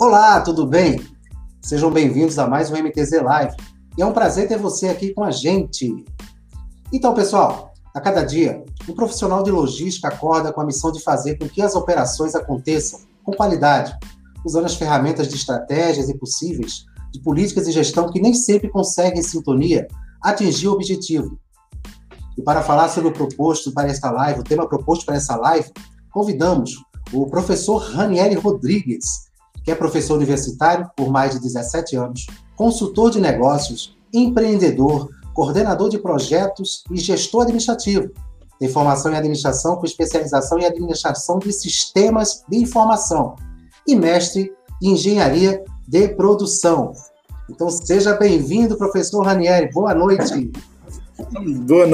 Olá, tudo bem? Sejam bem-vindos a mais um MTZ Live. E é um prazer ter você aqui com a gente. Então, pessoal, a cada dia, um profissional de logística acorda com a missão de fazer com que as operações aconteçam com qualidade, usando as ferramentas de estratégias e possíveis de políticas e gestão que nem sempre conseguem, em sintonia, atingir o objetivo. E para falar sobre o proposto para esta live, o tema proposto para essa live, convidamos o professor Ranieri Rodrigues, que é professor universitário por mais de 17 anos, consultor de negócios, empreendedor, coordenador de projetos e gestor administrativo. Tem formação em administração com especialização em administração de sistemas de informação e mestre em engenharia de produção. Então seja bem-vindo, professor Ranieri. Boa noite. Boa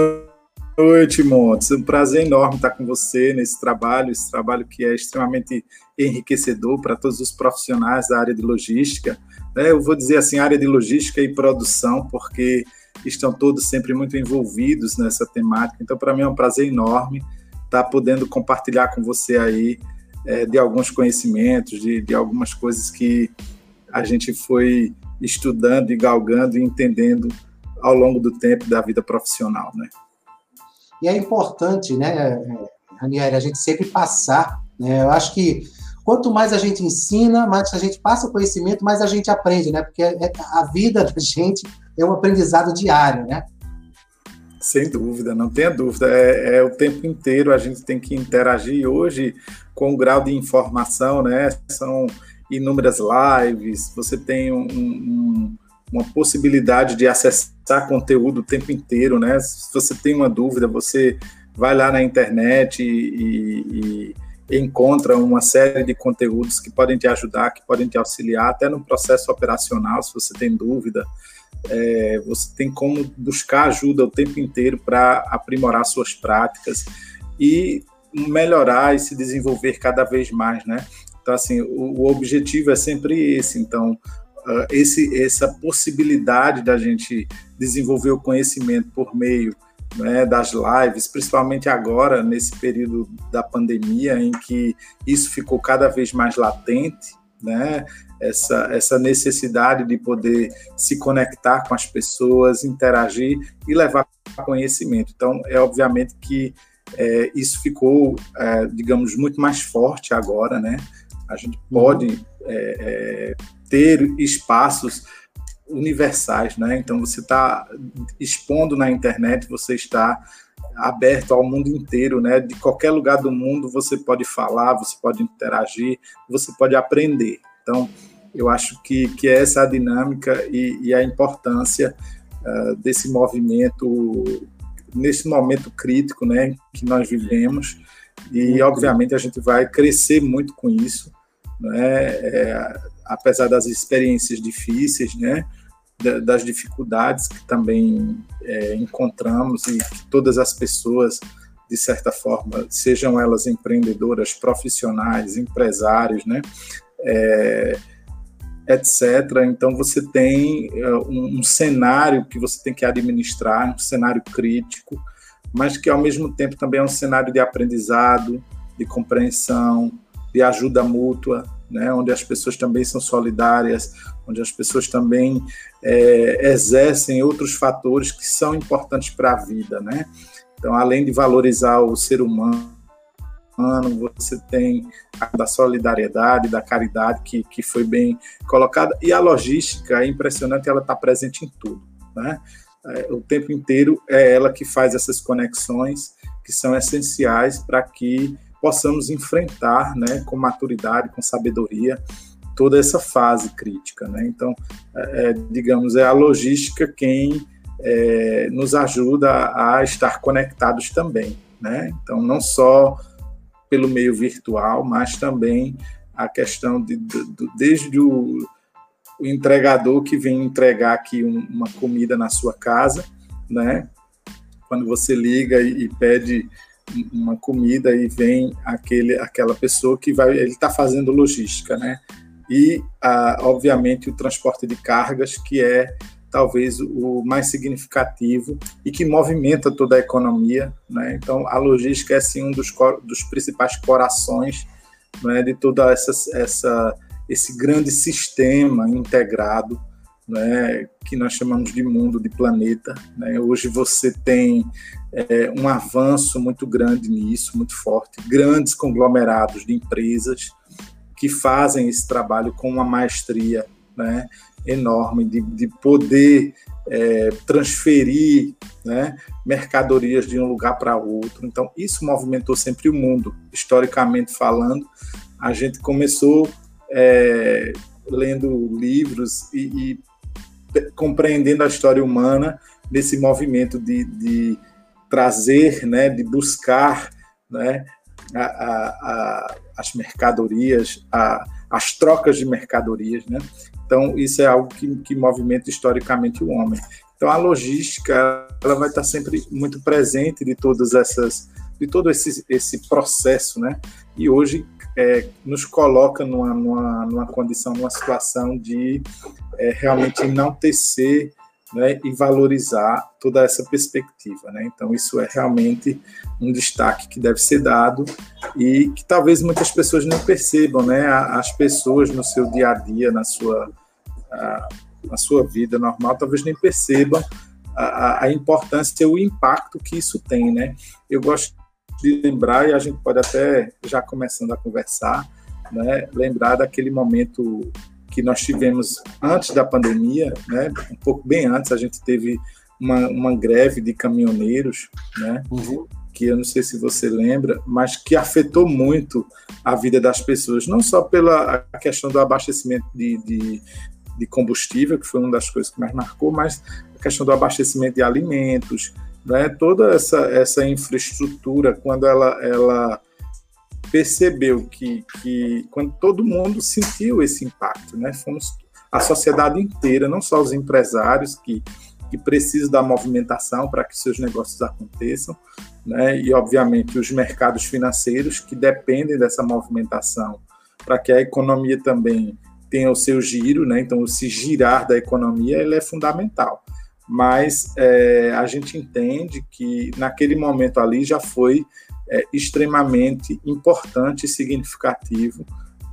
noite, Montes. É um prazer enorme estar com você nesse trabalho, esse trabalho que é extremamente enriquecedor para todos os profissionais da área de logística. Né? Eu vou dizer assim, área de logística e produção, porque estão todos sempre muito envolvidos nessa temática. Então, para mim é um prazer enorme estar podendo compartilhar com você aí é, de alguns conhecimentos, de, de algumas coisas que a gente foi estudando e galgando e entendendo ao longo do tempo da vida profissional, né? E é importante, né, Ranieri, a gente sempre passar, né? Eu acho que quanto mais a gente ensina, mais a gente passa o conhecimento, mais a gente aprende, né? Porque é, a vida da gente é um aprendizado diário, né? Sem dúvida, não tenha dúvida. É, é, o tempo inteiro a gente tem que interagir. Hoje, com o grau de informação, né? São inúmeras lives, você tem um, um, uma possibilidade de acessar conteúdo o tempo inteiro, né? Se você tem uma dúvida, você vai lá na internet e, e encontra uma série de conteúdos que podem te ajudar, que podem te auxiliar, até no processo operacional, se você tem dúvida. É, você tem como buscar ajuda o tempo inteiro para aprimorar suas práticas e melhorar e se desenvolver cada vez mais, né? Então, assim, o, o objetivo é sempre esse. Então, uh, esse, essa possibilidade da gente desenvolver o conhecimento por meio né, das lives, principalmente agora, nesse período da pandemia, em que isso ficou cada vez mais latente, né, essa, essa necessidade de poder se conectar com as pessoas, interagir e levar conhecimento. Então, é obviamente que é, isso ficou, é, digamos, muito mais forte agora, né? A gente pode uhum. é, é ter espaços universais, né? Então você está expondo na internet, você está aberto ao mundo inteiro, né? De qualquer lugar do mundo você pode falar, você pode interagir, você pode aprender. Então eu acho que, que é essa a dinâmica e, e a importância uh, desse movimento nesse momento crítico, né? Que nós vivemos e obviamente a gente vai crescer muito com isso, né? É, apesar das experiências difíceis, né, das dificuldades que também é, encontramos e que todas as pessoas, de certa forma, sejam elas empreendedoras, profissionais, empresários, né, é, etc. Então você tem é, um, um cenário que você tem que administrar, um cenário crítico, mas que ao mesmo tempo também é um cenário de aprendizado, de compreensão, de ajuda mútua, né, onde as pessoas também são solidárias, onde as pessoas também é, exercem outros fatores que são importantes para a vida, né? Então, além de valorizar o ser humano, você tem a da solidariedade, da caridade, que, que foi bem colocada, e a logística é impressionante, ela está presente em tudo, né? É, o tempo inteiro é ela que faz essas conexões que são essenciais para que possamos enfrentar, né, com maturidade, com sabedoria, toda essa fase crítica, né? Então, é, é, digamos, é a logística quem é, nos ajuda a estar conectados também, né? Então, não só pelo meio virtual, mas também a questão de, de, de desde o, o, entregador que vem entregar aqui um, uma comida na sua casa, né? Quando você liga e, e pede uma comida e vem aquele, aquela pessoa que vai, ele está fazendo logística, né? E, ah, obviamente, o transporte de cargas, que é talvez o mais significativo e que movimenta toda a economia, né? Então, a logística é, sim, um dos, dos principais corações né, de toda essa, essa esse grande sistema integrado né, que nós chamamos de mundo, de planeta. Né? Hoje você tem é, um avanço muito grande nisso, muito forte, grandes conglomerados de empresas que fazem esse trabalho com uma maestria né, enorme de, de poder é, transferir né, mercadorias de um lugar para outro. Então, isso movimentou sempre o mundo, historicamente falando. A gente começou é, lendo livros e, e, compreendendo a história humana nesse movimento de, de trazer, né, de buscar né, a, a, a, as mercadorias, as trocas de mercadorias. Né? Então, isso é algo que, que movimenta historicamente o homem. Então, a logística ela vai estar sempre muito presente de todas essas, de todo esse, esse processo, né? E hoje é, nos coloca numa, numa, numa condição, numa situação de é, realmente enaltecer né, e valorizar toda essa perspectiva. Né? Então, isso é realmente um destaque que deve ser dado e que talvez muitas pessoas não percebam, né? As pessoas no seu dia a dia, na sua, na sua vida normal, talvez nem percebam a, a importância e o impacto que isso tem, né? Eu gosto de lembrar, e a gente pode até, já começando a conversar, né, lembrar daquele momento que nós tivemos antes da pandemia, né, um pouco bem antes, a gente teve uma, uma greve de caminhoneiros, né, uhum. que eu não sei se você lembra, mas que afetou muito a vida das pessoas, não só pela questão do abastecimento de, de, de combustível, que foi uma das coisas que mais marcou, mas a questão do abastecimento de alimentos, né, toda essa, essa infraestrutura, quando ela, ela percebeu que, que quando todo mundo sentiu esse impacto, né? Fomos a sociedade inteira, não só os empresários que, que precisam da movimentação para que seus negócios aconteçam, né? E obviamente os mercados financeiros que dependem dessa movimentação para que a economia também tenha o seu giro, né? Então, se girar da economia ele é fundamental. Mas é, a gente entende que naquele momento ali já foi é, extremamente importante e significativo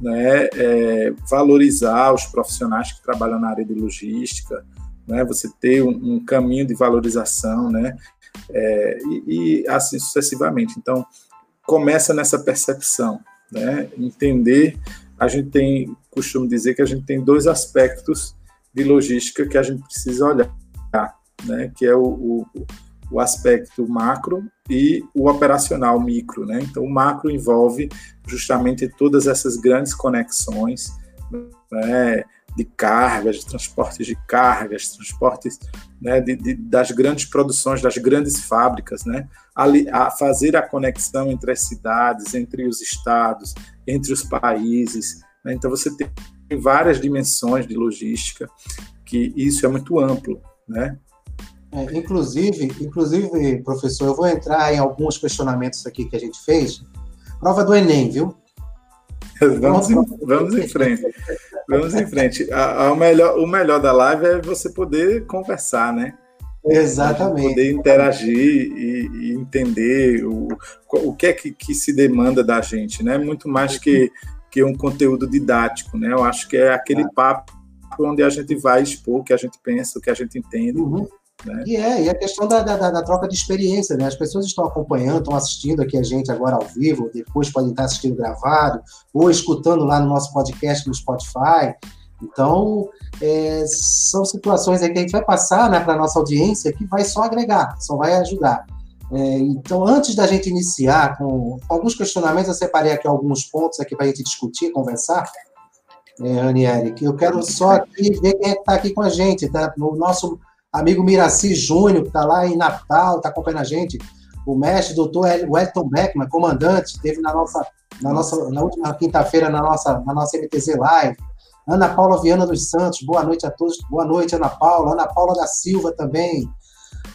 né, é, valorizar os profissionais que trabalham na área de logística, né, você ter um, um caminho de valorização, né, é, e, e, assim sucessivamente. Então, começa nessa percepção, né, entender. A gente tem, costumo dizer que a gente tem dois aspectos de logística que a gente precisa olhar, né, que é o, o o aspecto macro e o operacional micro, né? Então, o macro envolve justamente todas essas grandes conexões, né, de cargas, de transportes de cargas, transportes né, de, de, das grandes produções, das grandes fábricas, né, a, fazer a conexão entre as cidades, entre os estados, entre os países. Né, então, você tem várias dimensões de logística, que isso é muito amplo, né? É, inclusive, inclusive, professor, eu vou entrar em alguns questionamentos aqui que a gente fez. Prova do Enem, viu? Vamos, em, vamos em frente. Vamos em frente. A, a, o, melhor, o melhor da live é você poder conversar, né? Exatamente. Poder interagir e, e entender o, o que é que, que, se demanda da gente, né? Muito mais que, que um conteúdo didático, né? Eu acho que é aquele papo onde a gente vai expor o que a gente pensa, o que a gente entende. Uhum. Né? E é, e a questão da, da, da, troca de experiência, né? As pessoas estão acompanhando, estão assistindo aqui a gente agora ao vivo, depois podem estar assistindo gravado, ou escutando lá no nosso podcast no Spotify. Então, é, são situações aí que a gente vai passar né, para a nossa audiência que vai só agregar, só vai ajudar. É, então, antes da gente iniciar com alguns questionamentos, eu separei aqui alguns pontos aqui para a gente discutir, conversar. É, que eu quero só aqui ver quem é está aqui com a gente, tá? No nosso amigo Miraci Júnior, que está lá em Natal, está acompanhando a gente, o mestre doutor Wellington Beckman, comandante, esteve na nossa, na nossa, na última quinta-feira na nossa, na nossa MTZ Live. Ana Paula Viana dos Santos, boa noite a todos. Boa noite, Ana Paula. Ana Paula da Silva também.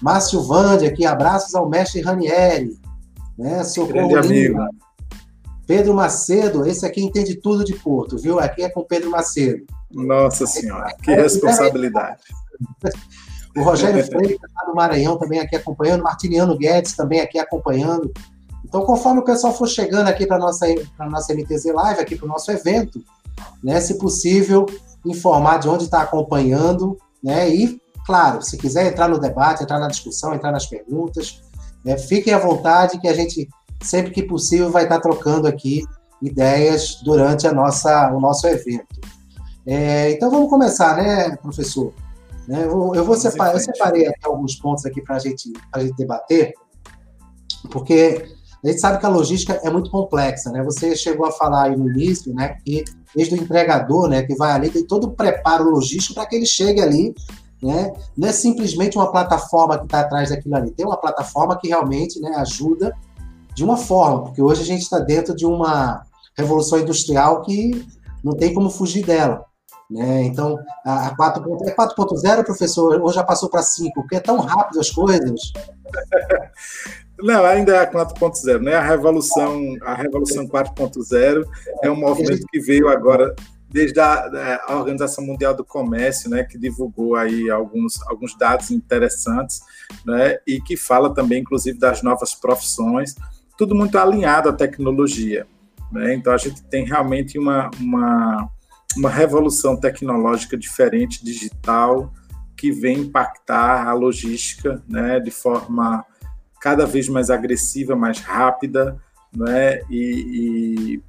Márcio Vande aqui, abraços ao mestre Ranieri. Né? Socorro Lima. Pedro Macedo, esse aqui entende tudo de Porto, viu? Aqui é com Pedro Macedo. Nossa Senhora, que responsabilidade. O Rogério Freire, tá do Maranhão, também aqui acompanhando. Martiniano Guedes também aqui acompanhando. Então, conforme o pessoal for chegando aqui para a nossa, nossa MTZ Live, aqui para o nosso evento, né? Se possível, informar de onde está acompanhando, né? E, claro, se quiser entrar no debate, entrar na discussão, entrar nas perguntas, né? fiquem à vontade que a gente, sempre que possível, vai estar trocando aqui ideias durante a nossa, o nosso evento. É, então vamos começar, né, professor? Né, eu, eu vou separar, eu separei aqui alguns pontos aqui para gente, a gente debater, porque a gente sabe que a logística é muito complexa, né? Você chegou a falar aí no início, né, que desde o entregador, né, que vai ali, tem todo o preparo logístico para que ele chegue ali, né? Não é simplesmente uma plataforma que está atrás daquilo ali, tem uma plataforma que realmente, né, ajuda de uma forma, porque hoje a gente está dentro de uma revolução industrial que não tem como fugir dela. Né? Então, a, a 4.0, é 4.0, professor, ou já passou para 5? Porque é tão rápido as coisas. Não, ainda é a 4.0, né? A revolução, a revolução 4.0 é um movimento que veio agora desde a, a, Organização Mundial do Comércio, né, que divulgou aí alguns, alguns dados interessantes, né, e que fala também, inclusive, das novas profissões, tudo muito alinhado à tecnologia. Né? Então, a gente tem realmente uma, uma, uma revolução tecnológica diferente, digital, que vem impactar a logística né, de forma cada vez mais agressiva, mais rápida, né, e, e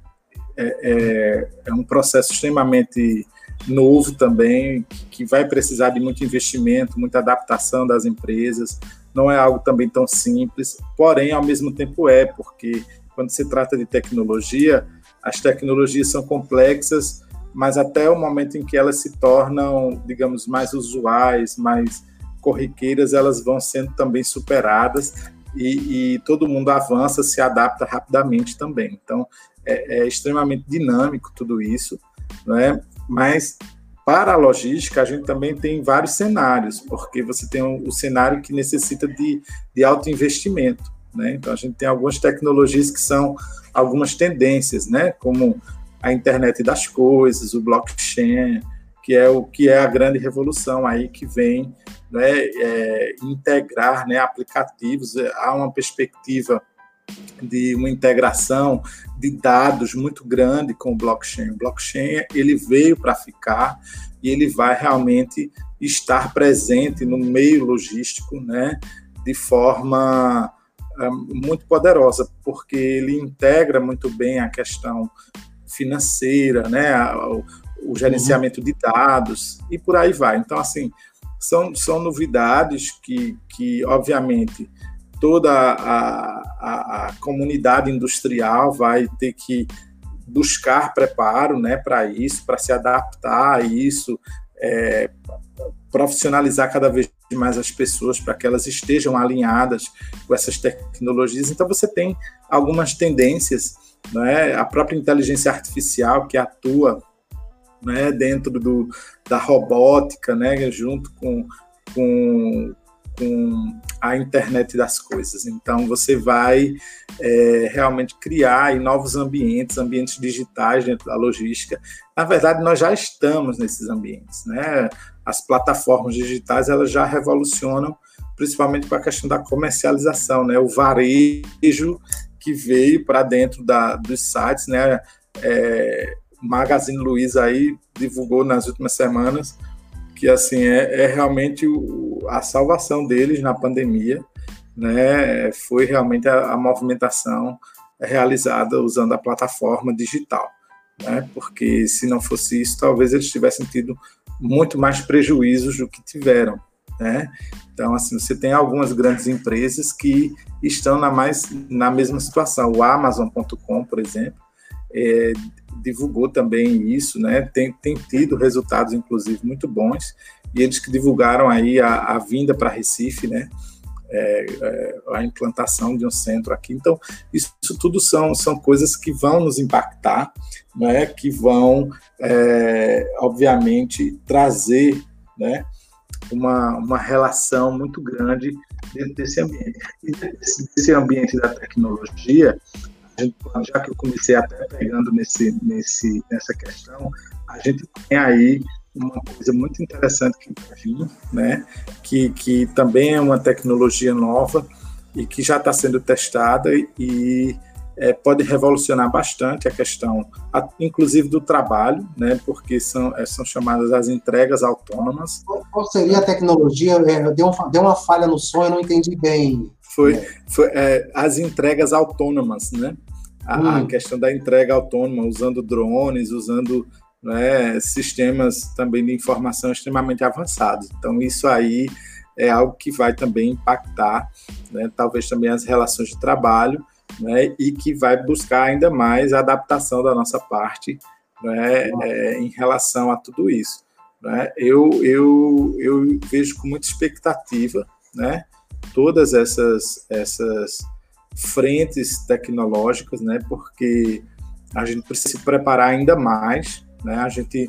é, é, é, um processo extremamente novo também, que vai precisar de muito investimento, muita adaptação das empresas, não é algo também tão simples, porém, ao mesmo tempo é, porque quando se trata de tecnologia, as tecnologias são complexas, mas até o momento em que elas se tornam, digamos, mais usuais, mais corriqueiras, elas vão sendo também superadas e, e todo mundo avança, se adapta rapidamente também. Então, é, é extremamente dinâmico tudo isso, não é? Mas para a logística, a gente também tem vários cenários, porque você tem o, o cenário que necessita de, de alto investimento. Né? Então, a gente tem algumas tecnologias que são algumas tendências, né? como a internet das coisas, o blockchain, que é o que é a grande revolução aí que vem né, é, integrar né, aplicativos. Há uma perspectiva de uma integração de dados muito grande com o blockchain. O blockchain ele veio para ficar e ele vai realmente estar presente no meio logístico, né, de forma é, muito poderosa, porque ele integra muito bem a questão financeira, né, o, o gerenciamento uhum. de dados e por aí vai. Então, assim, são, são novidades que, que, obviamente, toda a, a, a comunidade industrial vai ter que buscar preparo né, para isso, para se adaptar a isso, é, profissionalizar cada vez mais as pessoas para que elas estejam alinhadas com essas tecnologias. Então você tem algumas tendências, né? a própria inteligência artificial que atua né, dentro do, da robótica, né, junto com, com, com a internet das coisas. Então, você vai é, realmente criar novos ambientes, ambientes digitais dentro da logística. Na verdade, nós já estamos nesses ambientes. Né? As plataformas digitais elas já revolucionam, principalmente com a questão da comercialização, né? o varejo que veio para dentro da, dos sites. Né? É, Magazine Luiza aí divulgou nas últimas semanas que assim é, é realmente a salvação deles na pandemia, né? Foi realmente a, a movimentação realizada usando a plataforma digital, né? Porque se não fosse isso, talvez eles tivessem tido muito mais prejuízos do que tiveram, né? Então, assim, você tem algumas grandes empresas que estão na, mais, na mesma situação. O Amazon.com, por exemplo, é, divulgou também isso, né? Tem, tem tido resultados, inclusive, muito bons, e eles que divulgaram aí a, a vinda para Recife, né? É, é, a implantação de um centro aqui. Então, isso, isso, tudo são, são coisas que vão nos impactar, né? que vão, é, obviamente, trazer né? uma, uma relação muito grande dentro desse ambiente. E desse, desse ambiente da tecnologia, gente, já que eu comecei até pegando nesse, nesse, nessa questão, a gente tem aí uma coisa muito interessante que vai vir, né? que, que também é uma tecnologia nova e que já está sendo testada e é, pode revolucionar bastante a questão, a, inclusive do trabalho, né, porque são, é, são chamadas as entregas autônomas. Qual seria a tecnologia? É, deu, uma, deu uma falha no som, eu não entendi bem. Foi, foi é, as entregas autônomas, né? A, hum. a, questão da entrega autônoma, usando drones, usando né, sistemas também de informação extremamente avançados. Então, isso aí é algo que vai também impactar, né, talvez também as relações de trabalho, né, e que vai buscar ainda mais a adaptação da nossa parte né, é, em relação a tudo isso. Né? Eu, eu, eu vejo com muita expectativa né, todas essas, essas frentes tecnológicas, né, porque a gente precisa se preparar ainda mais. Né? A gente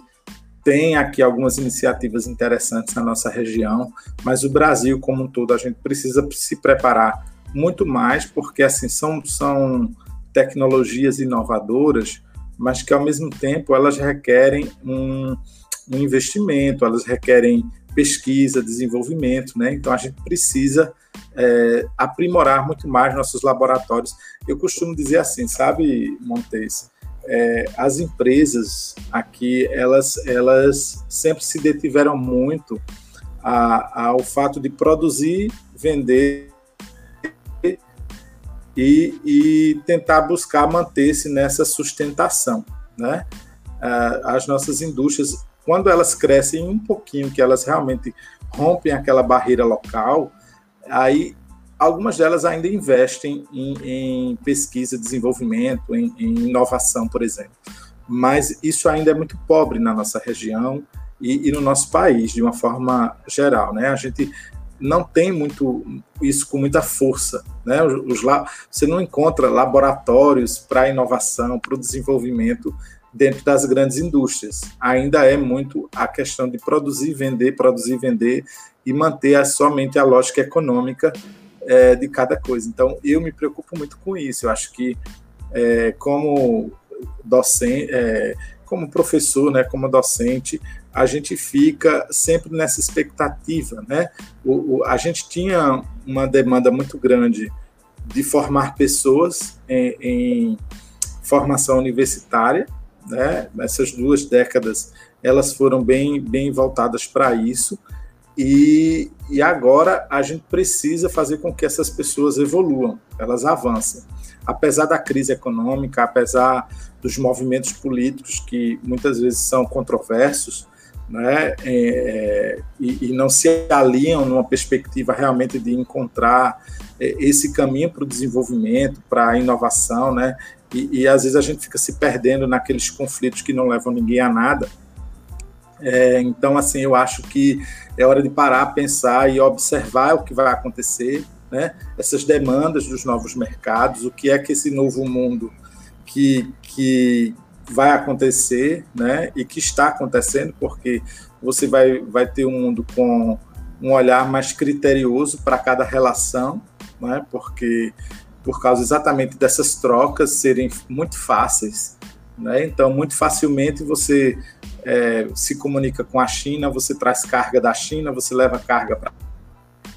tem aqui algumas iniciativas interessantes na nossa região, mas o Brasil como um todo a gente precisa se preparar muito mais, porque assim são, são tecnologias inovadoras, mas que ao mesmo tempo elas requerem um, um investimento, elas requerem pesquisa, desenvolvimento, né? Então a gente precisa é, aprimorar muito mais nossos laboratórios. Eu costumo dizer assim, sabe, Montes? É, as empresas aqui elas elas sempre se detiveram muito a, ao fato de produzir, vender e, e tentar buscar manter-se nessa sustentação. Né? Ah, as nossas indústrias, quando elas crescem um pouquinho, que elas realmente rompem aquela barreira local, aí algumas delas ainda investem em, em pesquisa, desenvolvimento, em, em, inovação, por exemplo. Mas isso ainda é muito pobre na nossa região e, e, no nosso país, de uma forma geral. Né? A gente não tem muito isso com muita força. Né? Os, você não encontra laboratórios para inovação, para o desenvolvimento dentro das grandes indústrias. Ainda é muito a questão de produzir, vender, produzir, vender e manter a, somente a lógica econômica é, de cada coisa. Então, eu me preocupo muito com isso. Eu acho que, é, como docente, é, como professor, né, como docente, a gente fica sempre nessa expectativa, né? O, o, a gente tinha uma demanda muito grande de formar pessoas em, em formação universitária, né? Essas duas décadas elas foram bem, bem voltadas para isso. E, e agora a gente precisa fazer com que essas pessoas evoluam, elas avancem. Apesar da crise econômica, apesar dos movimentos políticos que muitas vezes são controversos, né, é, e, e, não se alinham numa perspectiva realmente de encontrar é, esse caminho para o desenvolvimento, para a inovação, né, e, e, às vezes a gente fica se perdendo naqueles conflitos que não levam ninguém a nada. É, então, assim, eu acho que é hora de parar, pensar e observar o que vai acontecer, né, essas demandas dos novos mercados, o que é que esse novo mundo que, que vai acontecer, né, e que está acontecendo, porque você vai, vai ter um mundo com um olhar mais criterioso para cada relação, né, porque por causa exatamente dessas trocas serem muito fáceis, né, então muito facilmente você é, se comunica com a China, você traz carga da China, você leva carga para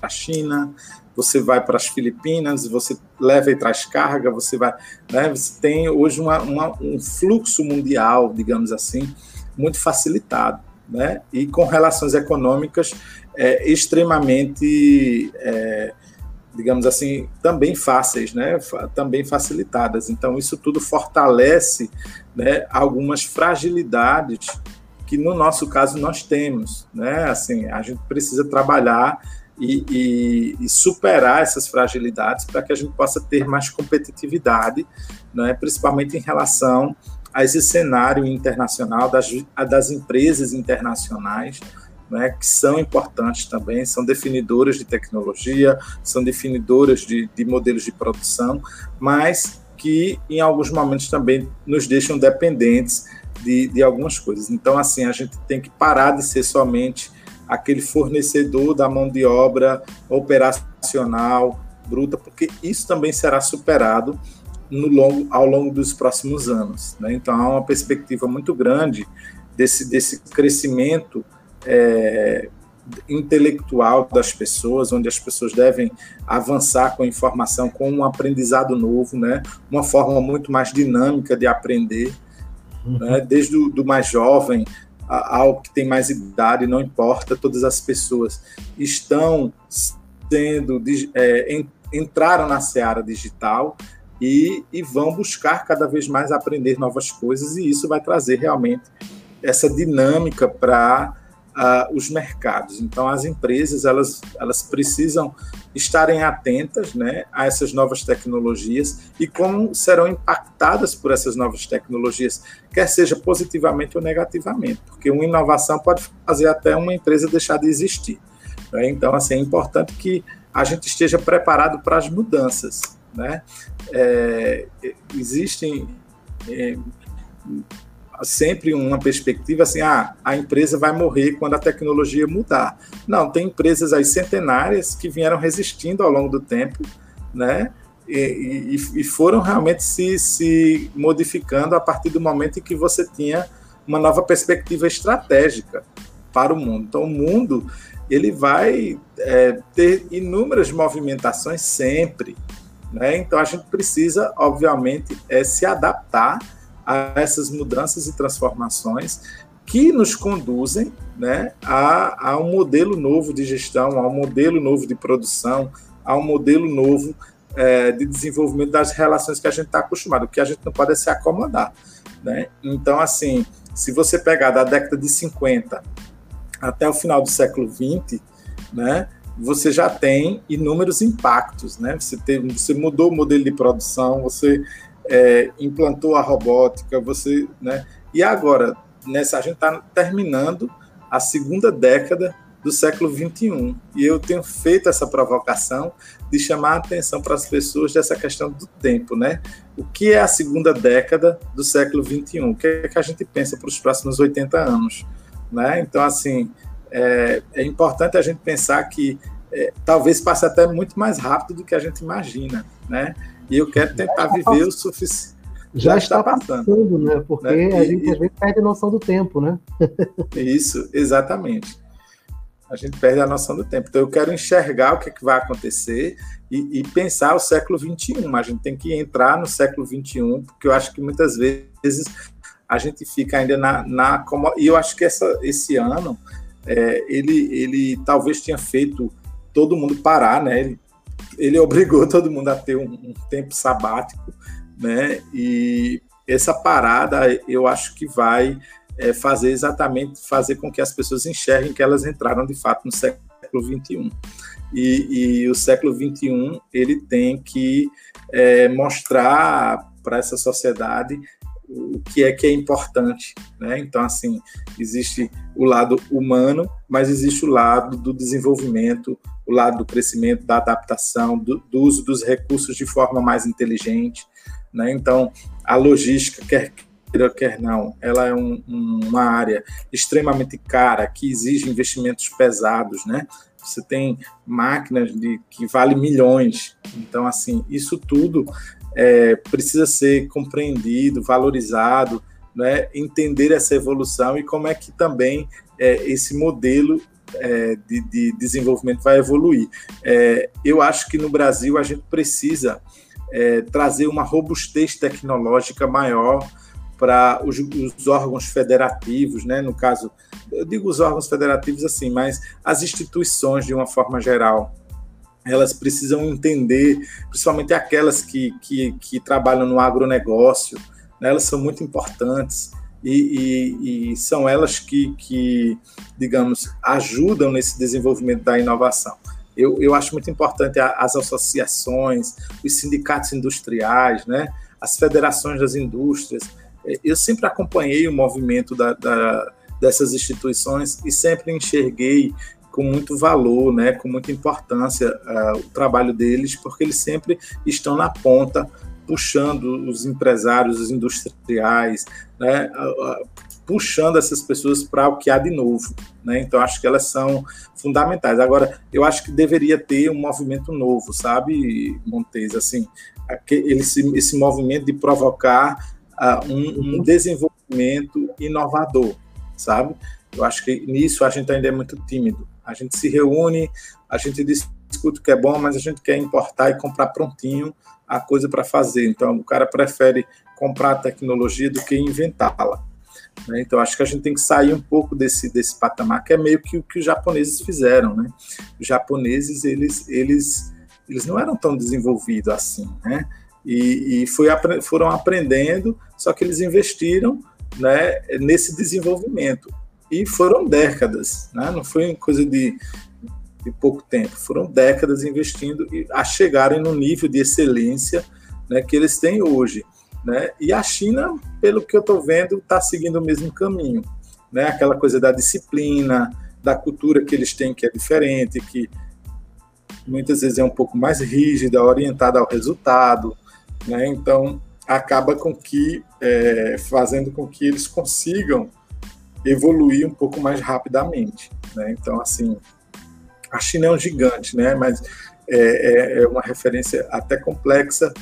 a China, você vai para as Filipinas, você leva e traz carga, você vai, né, você tem hoje uma, uma, um fluxo mundial, digamos assim, muito facilitado, né, e com relações econômicas é, extremamente, é, digamos assim, também fáceis, né, também facilitadas. Então isso tudo fortalece, né, algumas fragilidades que no nosso caso nós temos, né, assim a gente precisa trabalhar e, e, e superar essas fragilidades para que a gente possa ter mais competitividade, né, principalmente em relação a esse cenário internacional das, das empresas internacionais, né, que são importantes também, são definidoras de tecnologia, são definidoras de, de modelos de produção, mas que em alguns momentos também nos deixam dependentes de, de algumas coisas. Então, assim, a gente tem que parar de ser somente aquele fornecedor da mão de obra operacional bruta, porque isso também será superado no longo, ao longo dos próximos anos. Né? Então, há uma perspectiva muito grande desse, desse crescimento é, intelectual das pessoas, onde as pessoas devem avançar com informação, com um aprendizado novo, né? Uma forma muito mais dinâmica de aprender, uhum. né? Desde o do mais jovem ao que tem mais idade, não importa, todas as pessoas estão sendo é, entraram na seara digital e, e vão buscar cada vez mais aprender novas coisas e isso vai trazer realmente essa dinâmica para uh, os mercados. Então, as empresas elas, elas precisam estarem atentas né, a essas novas tecnologias e como serão impactadas por essas novas tecnologias, quer seja positivamente ou negativamente, porque uma inovação pode fazer até uma empresa deixar de existir. Né? Então, assim, é importante que a gente esteja preparado para as mudanças. Né? É, existem é, sempre uma perspectiva assim, ah, a empresa vai morrer quando a tecnologia mudar. Não, tem empresas aí centenárias que vieram resistindo ao longo do tempo, né? E, e, e foram realmente se, se modificando a partir do momento em que você tinha uma nova perspectiva estratégica para o mundo. Então, o mundo ele vai é, ter inúmeras movimentações sempre. Né? Então, a gente precisa, obviamente, é, se adaptar a essas mudanças e transformações que nos conduzem né, a, a, um modelo novo de gestão, a um modelo novo de produção, a um modelo novo é, de desenvolvimento das relações que a gente está acostumado. Que a gente não pode é se acomodar. Né? Então, assim, se você pegar da década de 50 até o final do século 20, né, você já tem inúmeros impactos. Né? Você, tem, você mudou o modelo de produção, você é, implantou a robótica, você, né? E agora, nessa a gente está terminando a segunda década do século 21 e eu tenho feito essa provocação de chamar a atenção para as pessoas dessa questão do tempo, né? O que é a segunda década do século 21? O que é que a gente pensa para os próximos 80 anos, né? Então, assim, é, é importante a gente pensar que é, talvez passe até muito mais rápido do que a gente imagina, né? E eu quero tentar viver o suficiente. Já, já está passando, passando, né? Porque né? a gente e, às vezes perde a noção do tempo, né? Isso, exatamente. A gente perde a noção do tempo. Então eu quero enxergar o que, é que vai acontecer e, e, pensar o século XXI. A gente tem que entrar no século XXI, porque eu acho que muitas vezes a gente fica ainda na. na e eu acho que essa, esse ano é, ele, ele talvez tenha feito todo mundo parar, né? Ele ele obrigou todo mundo a ter um, um tempo sabático, né? E essa parada eu acho que vai é, fazer exatamente fazer com que as pessoas enxerguem que elas entraram de fato no século 21. E, e o século 21 ele tem que é, mostrar para essa sociedade o que é que é importante, né? Então assim existe o lado humano, mas existe o lado do desenvolvimento o lado do crescimento, da adaptação, do, do uso dos recursos de forma mais inteligente. Né? Então, a logística, quer queira, quer não, ela é um, uma área extremamente cara, que exige investimentos pesados, né? Você tem máquinas de, que valem milhões. Então, assim, isso tudo é, precisa ser compreendido, valorizado, né? entender essa evolução e como é que também é, esse modelo é, de, de, desenvolvimento vai evoluir. É, eu acho que no Brasil a gente precisa é, trazer uma robustez tecnológica maior para os, os, órgãos federativos, né? no caso, eu digo os órgãos federativos assim, mas as instituições de uma forma geral, elas precisam entender, principalmente aquelas que, que, que trabalham no agronegócio, né? elas são muito importantes e, e, e são elas que, que, digamos, ajudam nesse desenvolvimento da inovação. Eu, eu acho muito importante as associações, os sindicatos industriais, né, as federações das indústrias. É, eu sempre acompanhei o movimento da, da, dessas instituições e sempre enxerguei com muito valor, né, com muita importância uh, o trabalho deles, porque eles sempre estão na ponta puxando os empresários, os industriais, né, puxando essas pessoas para o que há de novo. Né? Então, acho que elas são fundamentais. Agora, eu acho que deveria ter um movimento novo, sabe, Montes? Assim, esse, esse movimento de provocar uh, um, um desenvolvimento inovador, sabe? Eu acho que nisso a gente ainda é muito tímido. A gente se reúne, a gente discute o que é bom, mas a gente quer importar e comprar prontinho a coisa para fazer. Então, o cara prefere comprar a tecnologia do que inventá-la. Né? Então, acho que a gente tem que sair um pouco desse, desse patamar, que é meio que o que os japoneses fizeram. Né? Os japoneses, eles, eles, eles não eram tão desenvolvidos assim, né? E, e foi, foram aprendendo, só que eles investiram né, nesse desenvolvimento. E foram décadas, né? não foi coisa de, de pouco tempo, foram décadas investindo a chegarem no nível de excelência né, que eles têm hoje. Né? E a China, pelo que eu estou vendo, está seguindo o mesmo caminho. Né? Aquela coisa da disciplina, da cultura que eles têm, que é diferente, que muitas vezes é um pouco mais rígida, orientada ao resultado. Né? Então, acaba com que, é, fazendo com que eles consigam evoluir um pouco mais rapidamente. Né? Então, assim, a China é um gigante, né? mas é, é, é uma referência até complexa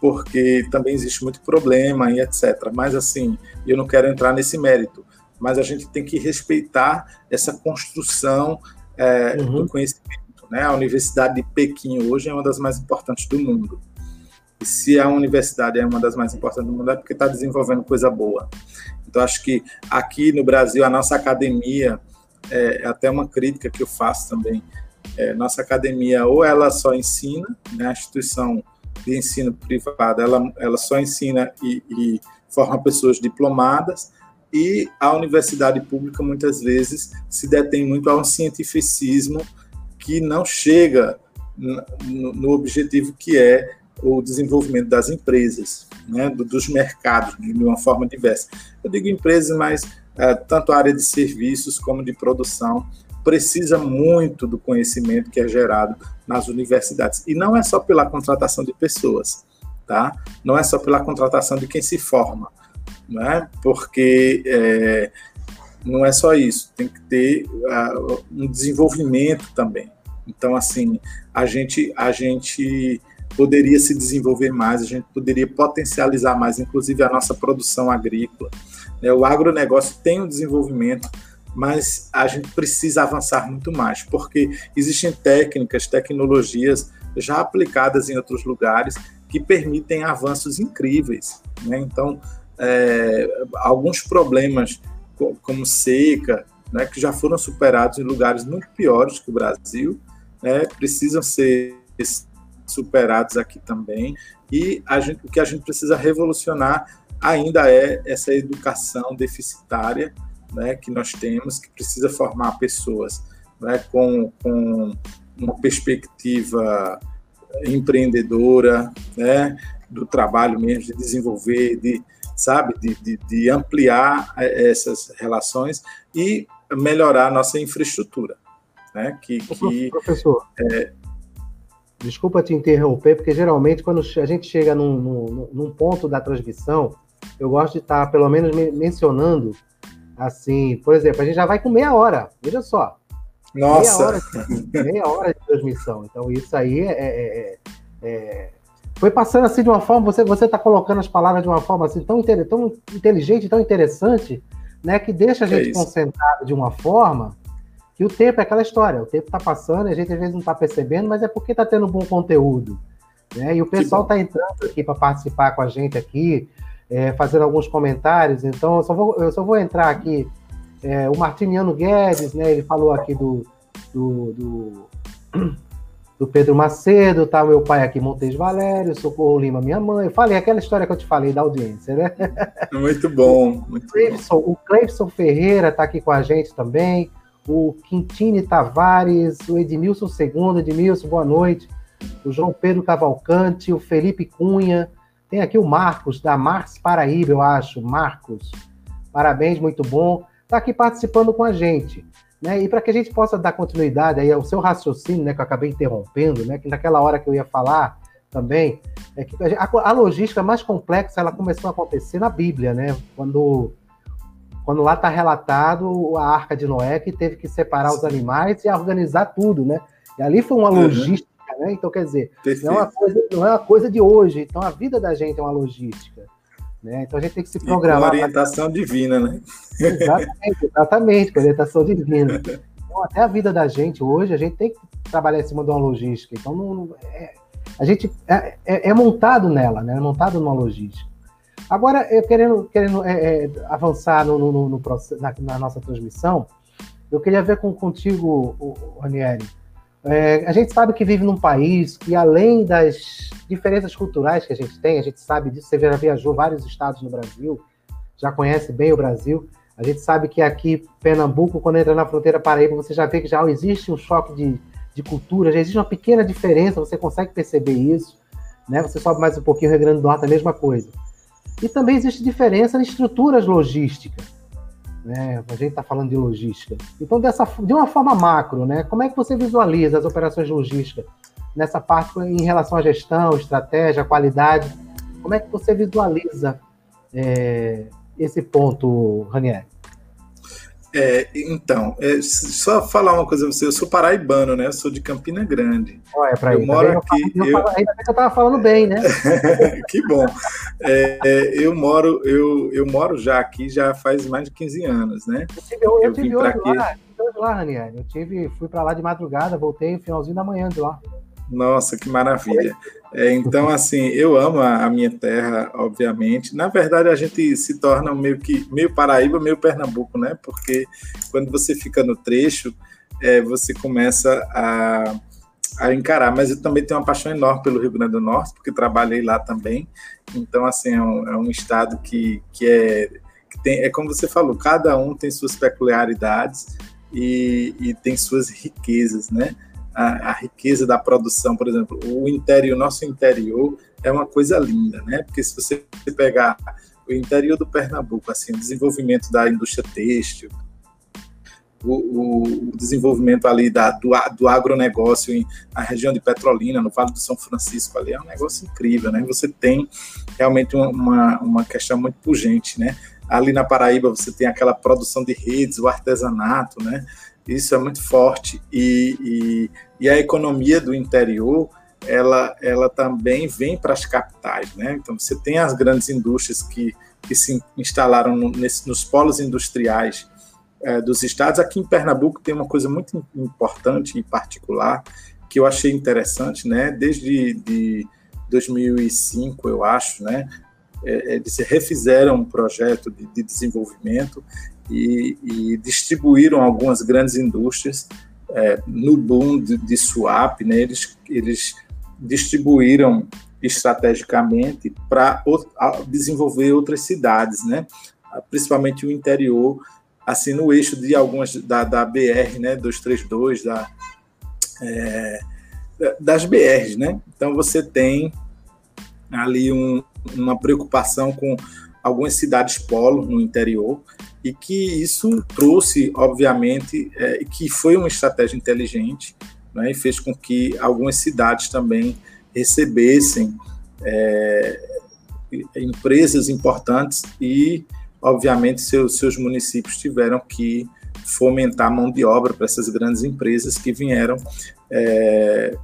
porque também existe muito problema e etc. Mas assim, eu não quero entrar nesse mérito, mas a gente tem que respeitar essa construção é, uhum. do conhecimento. Né? A Universidade de Pequim hoje é uma das mais importantes do mundo. E se a universidade é uma das mais importantes do mundo, é porque está desenvolvendo coisa boa. Então, acho que aqui no Brasil, a nossa academia, é, é até uma crítica que eu faço também, é, nossa academia, ou ela só ensina, né, a instituição de ensino privado, ela, ela só ensina e, e forma pessoas diplomadas, e a universidade pública muitas vezes se detém muito a um cientificismo que não chega no, no objetivo que é o desenvolvimento das empresas, né, dos mercados, de uma forma diversa. Eu digo empresas, mas tanto a área de serviços como de produção precisa muito do conhecimento que é gerado nas universidades. E não é só pela contratação de pessoas, tá? Não é só pela contratação de quem se forma, né? Porque é, não é só isso, tem que ter uh, um desenvolvimento também. Então, assim, a gente, a gente poderia se desenvolver mais, a gente poderia potencializar mais, inclusive a nossa produção agrícola. Né? O agronegócio tem um desenvolvimento mas a gente precisa avançar muito mais, porque existem técnicas, tecnologias já aplicadas em outros lugares que permitem avanços incríveis. Né? Então, é, alguns problemas, como seca, né, que já foram superados em lugares muito piores que o Brasil, né, precisam ser superados aqui também. E gente, o que a gente precisa revolucionar ainda é essa educação deficitária né, que nós temos, que precisa formar pessoas né, com, com uma perspectiva empreendedora, né, do trabalho mesmo, de desenvolver, de, sabe, de, de, de ampliar eh, essas relações e melhorar a nossa infraestrutura. Né, que, que, Professor, é... desculpa te interromper, porque geralmente quando a gente chega num, num, num ponto da transmissão, eu gosto de estar pelo menos mencionando Assim, por exemplo, a gente já vai com meia hora, veja só. Nossa! Meia hora, meia hora de transmissão. Então, isso aí é, é, é, é foi passando assim de uma forma, você você está colocando as palavras de uma forma assim tão, tão inteligente, tão interessante, né, que deixa a gente é concentrado de uma forma que o tempo é aquela história, o tempo está passando, a gente às vezes não está percebendo, mas é porque está tendo bom conteúdo, né? E o pessoal está entrando aqui para participar com a gente aqui, é, fazendo alguns comentários, então eu só vou, eu só vou entrar aqui. É, o Martiniano Guedes, né, ele falou aqui do, do, do, do, Pedro Macedo, tá meu pai aqui, Montes Valério, Socorro Lima, minha mãe. Eu falei aquela história que eu te falei da audiência, né? Muito bom. Muito o, Cleibson, o Ferreira está aqui com a gente também, o Quintine Tavares, o Edmilson II, Edmilson, boa noite. O João Pedro Cavalcante, o Felipe Cunha, tem aqui o Marcos, da Mars Paraíba, eu acho. Marcos, parabéns, muito bom. Está aqui participando com a gente. Né? E para que a gente possa dar continuidade aí ao seu raciocínio, né, que eu acabei interrompendo, né, que naquela hora que eu ia falar também, é que a, a logística mais complexa ela começou a acontecer na Bíblia, né? Quando, quando lá está relatado a arca de Noé que teve que separar os animais e organizar tudo, né? E ali foi uma uhum. logística né? Então, quer dizer, não é, uma coisa, não é uma coisa de hoje. Então, a vida da gente é uma logística. Né? Então, a gente tem que se programar. com orientação pra... divina, né? Exatamente, exatamente, com orientação divina. Então, até a vida da gente hoje, a gente tem que trabalhar em cima de uma logística. Então, não, é, a gente é, é, é, montado nela, né? É montado numa logística. Agora, eu querendo, querendo é, é avançar no, no, no, no na, na, nossa transmissão, eu queria ver com, contigo, Ranieri. É, a gente sabe que vive num país que, além das diferenças culturais que a gente tem, a gente sabe disso, você já viajou vários estados no Brasil, já conhece bem o Brasil. A gente sabe que aqui, Pernambuco, quando entra na fronteira Paraíba, você já vê que já existe um choque de, de cultura, já existe uma pequena diferença, você consegue perceber isso. Né? Você sobe mais um pouquinho, Rio Grande do Norte, a mesma coisa. E também existe diferença em estruturas logísticas. Né? A gente está falando de logística. Então, dessa, de uma forma macro, né? como é que você visualiza as operações logísticas nessa parte em relação à gestão, estratégia, qualidade? Como é que você visualiza é, esse ponto, Ranieri? É, então, é, só falar uma coisa pra você, eu sou paraibano, né? Eu sou de Campina Grande. Oh, é pra eu moro eu aqui. Eu, eu... Ainda bem que eu tava falando bem, né? que bom. É, é, eu moro, eu, eu moro já aqui já faz mais de 15 anos, né? Eu tive, eu, eu tive hoje lá, hoje lá, Ranieri. Eu tive, fui para lá de madrugada, voltei no finalzinho da manhã de lá. Nossa, que maravilha. É, então, assim, eu amo a, a, minha terra, obviamente. Na verdade, a gente se torna meio que meio Paraíba, meio Pernambuco, né? Porque quando você fica no trecho, é, você começa a, a encarar. Mas eu também tenho uma paixão enorme pelo Rio Grande do Norte, porque trabalhei lá também. Então, assim, é um, é um estado que, que é que tem, é como você falou, cada um tem suas peculiaridades e, e tem suas riquezas, né? A, a, riqueza da produção, por exemplo, o interior, nosso interior é uma coisa linda, né? Porque se você pegar o interior do Pernambuco, assim, o desenvolvimento da indústria têxtil, o, o desenvolvimento ali da, do, do agronegócio em a região de Petrolina, no Vale do São Francisco, ali é um negócio incrível, né? Você tem realmente uma, uma questão muito pungente, né? Ali na Paraíba você tem aquela produção de redes, o artesanato, né? Isso é muito forte e, e, e a economia do interior ela, ela também vem para as capitais, né? Então você tem as grandes indústrias que, que se instalaram no, nesse, nos polos industriais é, dos estados. Aqui em Pernambuco tem uma coisa muito importante e particular que eu achei interessante, né? Desde de 2005, eu acho, né? É, eles refizeram um projeto de, de desenvolvimento e, e distribuíram algumas grandes indústrias é, no boom de, de swap, né, eles, eles distribuíram estrategicamente para desenvolver outras cidades, né, principalmente o interior, assim no eixo de algumas da, da BR, né, 232, da, é, das BRs, né. Então você tem ali um, uma preocupação com algumas cidades polo no interior e que isso trouxe, obviamente, é, que foi uma estratégia inteligente né, e fez com que algumas cidades também recebessem é, empresas importantes e, obviamente, seus, seus municípios tiveram que fomentar mão de obra para essas grandes empresas que vieram é,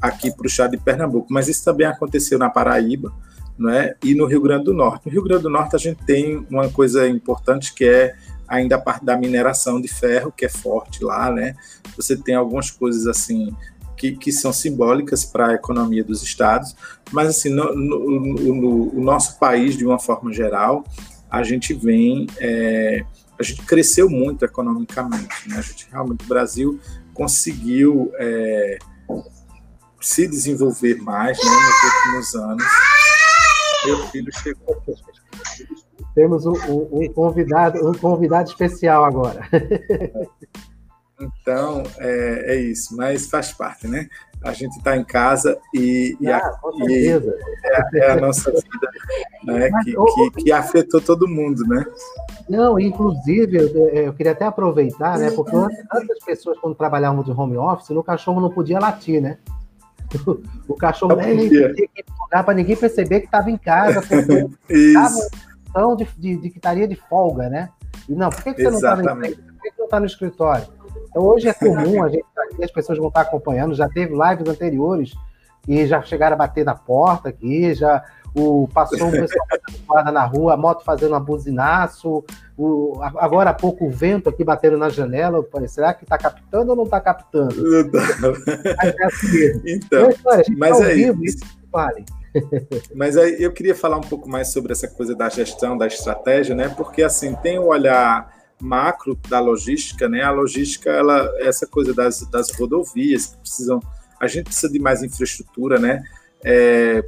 aqui para o estado de Pernambuco. Mas isso também aconteceu na Paraíba, né, e no Rio Grande do Norte. No Rio Grande do Norte a gente tem uma coisa importante que é ainda a parte da mineração de ferro, que é forte lá, né? Você tem algumas coisas assim que, que são simbólicas para a economia dos estados, mas assim, no, no, no, no, nosso país, de uma forma geral, a gente vem, é, a gente cresceu muito economicamente, né? A gente realmente, o Brasil conseguiu é, se desenvolver mais né, nos últimos anos meu filho chegou. Temos um, um, um, convidado, um convidado especial agora. Então, é, é, isso, mas faz parte, né? A gente está em casa e, e, a, ah, e é, é, a nossa vida né? Mas, que, que, que, afetou todo mundo, né? Não, inclusive, eu, eu queria até aproveitar, né? Porque antes pessoas, quando trabalhavam de home office, no cachorro não podia latir, né? O cachorro nem tinha que lugar para ninguém perceber que estava em casa, porque estava de, de, de que estaria de folga, né? E não, por que, que você não está no, por que que não tá no escritório? Então hoje é comum, a gente, as pessoas vão estar acompanhando, já teve lives anteriores e já chegaram a bater na porta aqui, já o, passou um pessoal fazendo guarda na rua, a moto fazendo um buzinaço, o, agora há pouco o vento aqui batendo na janela. Falei, será que está captando ou não está captando? Não tá. Mas é assim mesmo. Então, mas, tá aí, isso, vale. Mas aí eu queria falar um pouco mais sobre essa coisa da gestão, da estratégia, né? Porque assim, tem o olhar macro da logística, né? A logística, ela, essa coisa das, das rodovias que precisam, a gente precisa de mais infraestrutura, né? É,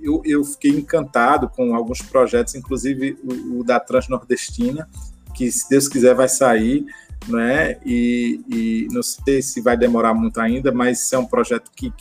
eu, eu, fiquei encantado com alguns projetos, inclusive o, o, da Transnordestina, que se Deus quiser vai sair, né? E, e não sei se vai demorar muito ainda, mas é um projeto que,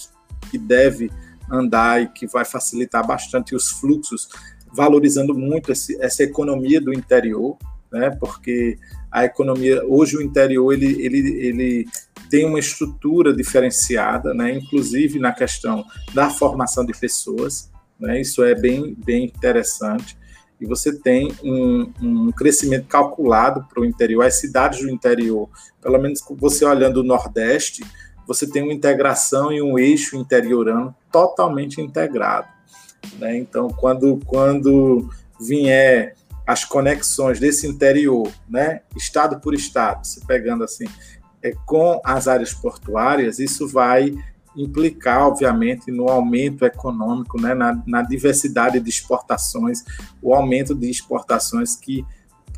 que deve andar e que vai facilitar bastante os fluxos, valorizando muito esse, essa economia do interior, né? Porque a economia hoje o interior ele, ele, ele tem uma estrutura diferenciada, né? Inclusive na questão da formação de pessoas, né? Isso é bem bem interessante e você tem um, um crescimento calculado para o interior, as cidades do interior, pelo menos você olhando o Nordeste, você tem uma integração e um eixo interiorano totalmente integrado. Né? Então, quando, quando vier as conexões desse interior, né, estado por estado, se pegando assim, é, com as áreas portuárias, isso vai implicar, obviamente, no aumento econômico, né, na, na diversidade de exportações, o aumento de exportações que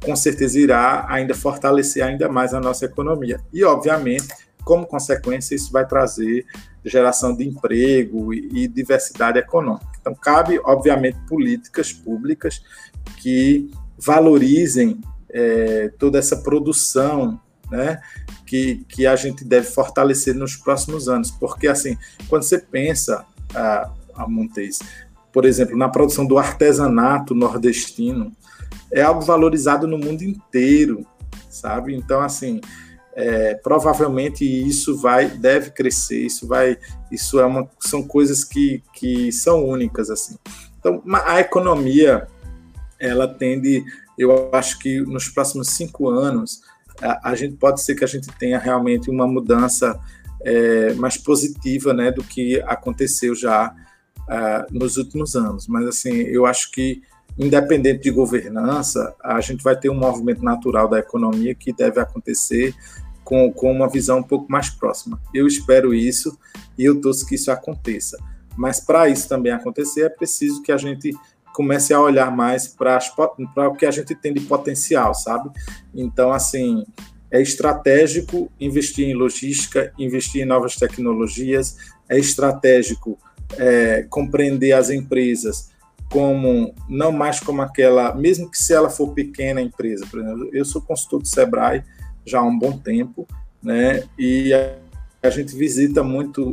com certeza irá ainda fortalecer ainda mais a nossa economia. E, obviamente, como consequência, isso vai trazer geração de emprego e, e diversidade econômica. Então, cabe, obviamente, políticas públicas que valorizem é, toda essa produção né, que, que a gente deve fortalecer nos próximos anos. Porque, assim, quando você pensa, a, a Montes, por exemplo, na produção do artesanato nordestino, é algo valorizado no mundo inteiro, sabe? Então, assim, é, provavelmente isso vai, deve crescer, isso vai, isso é uma, são coisas que, que são únicas, assim. Então, a economia ela tende, eu acho que nos próximos cinco anos, a, a gente pode ser que a gente tenha realmente uma mudança é, mais positiva né, do que aconteceu já uh, nos últimos anos. Mas, assim, eu acho que, independente de governança, a gente vai ter um movimento natural da economia que deve acontecer com, com uma visão um pouco mais próxima. Eu espero isso e eu torço que isso aconteça. Mas para isso também acontecer, é preciso que a gente comece a olhar mais para o que a gente tem de potencial, sabe? Então, assim, é estratégico investir em logística, investir em novas tecnologias, é estratégico é, compreender as empresas como não mais como aquela, mesmo que se ela for pequena empresa, por exemplo, eu sou consultor do Sebrae já há um bom tempo, né? E a, a gente visita muito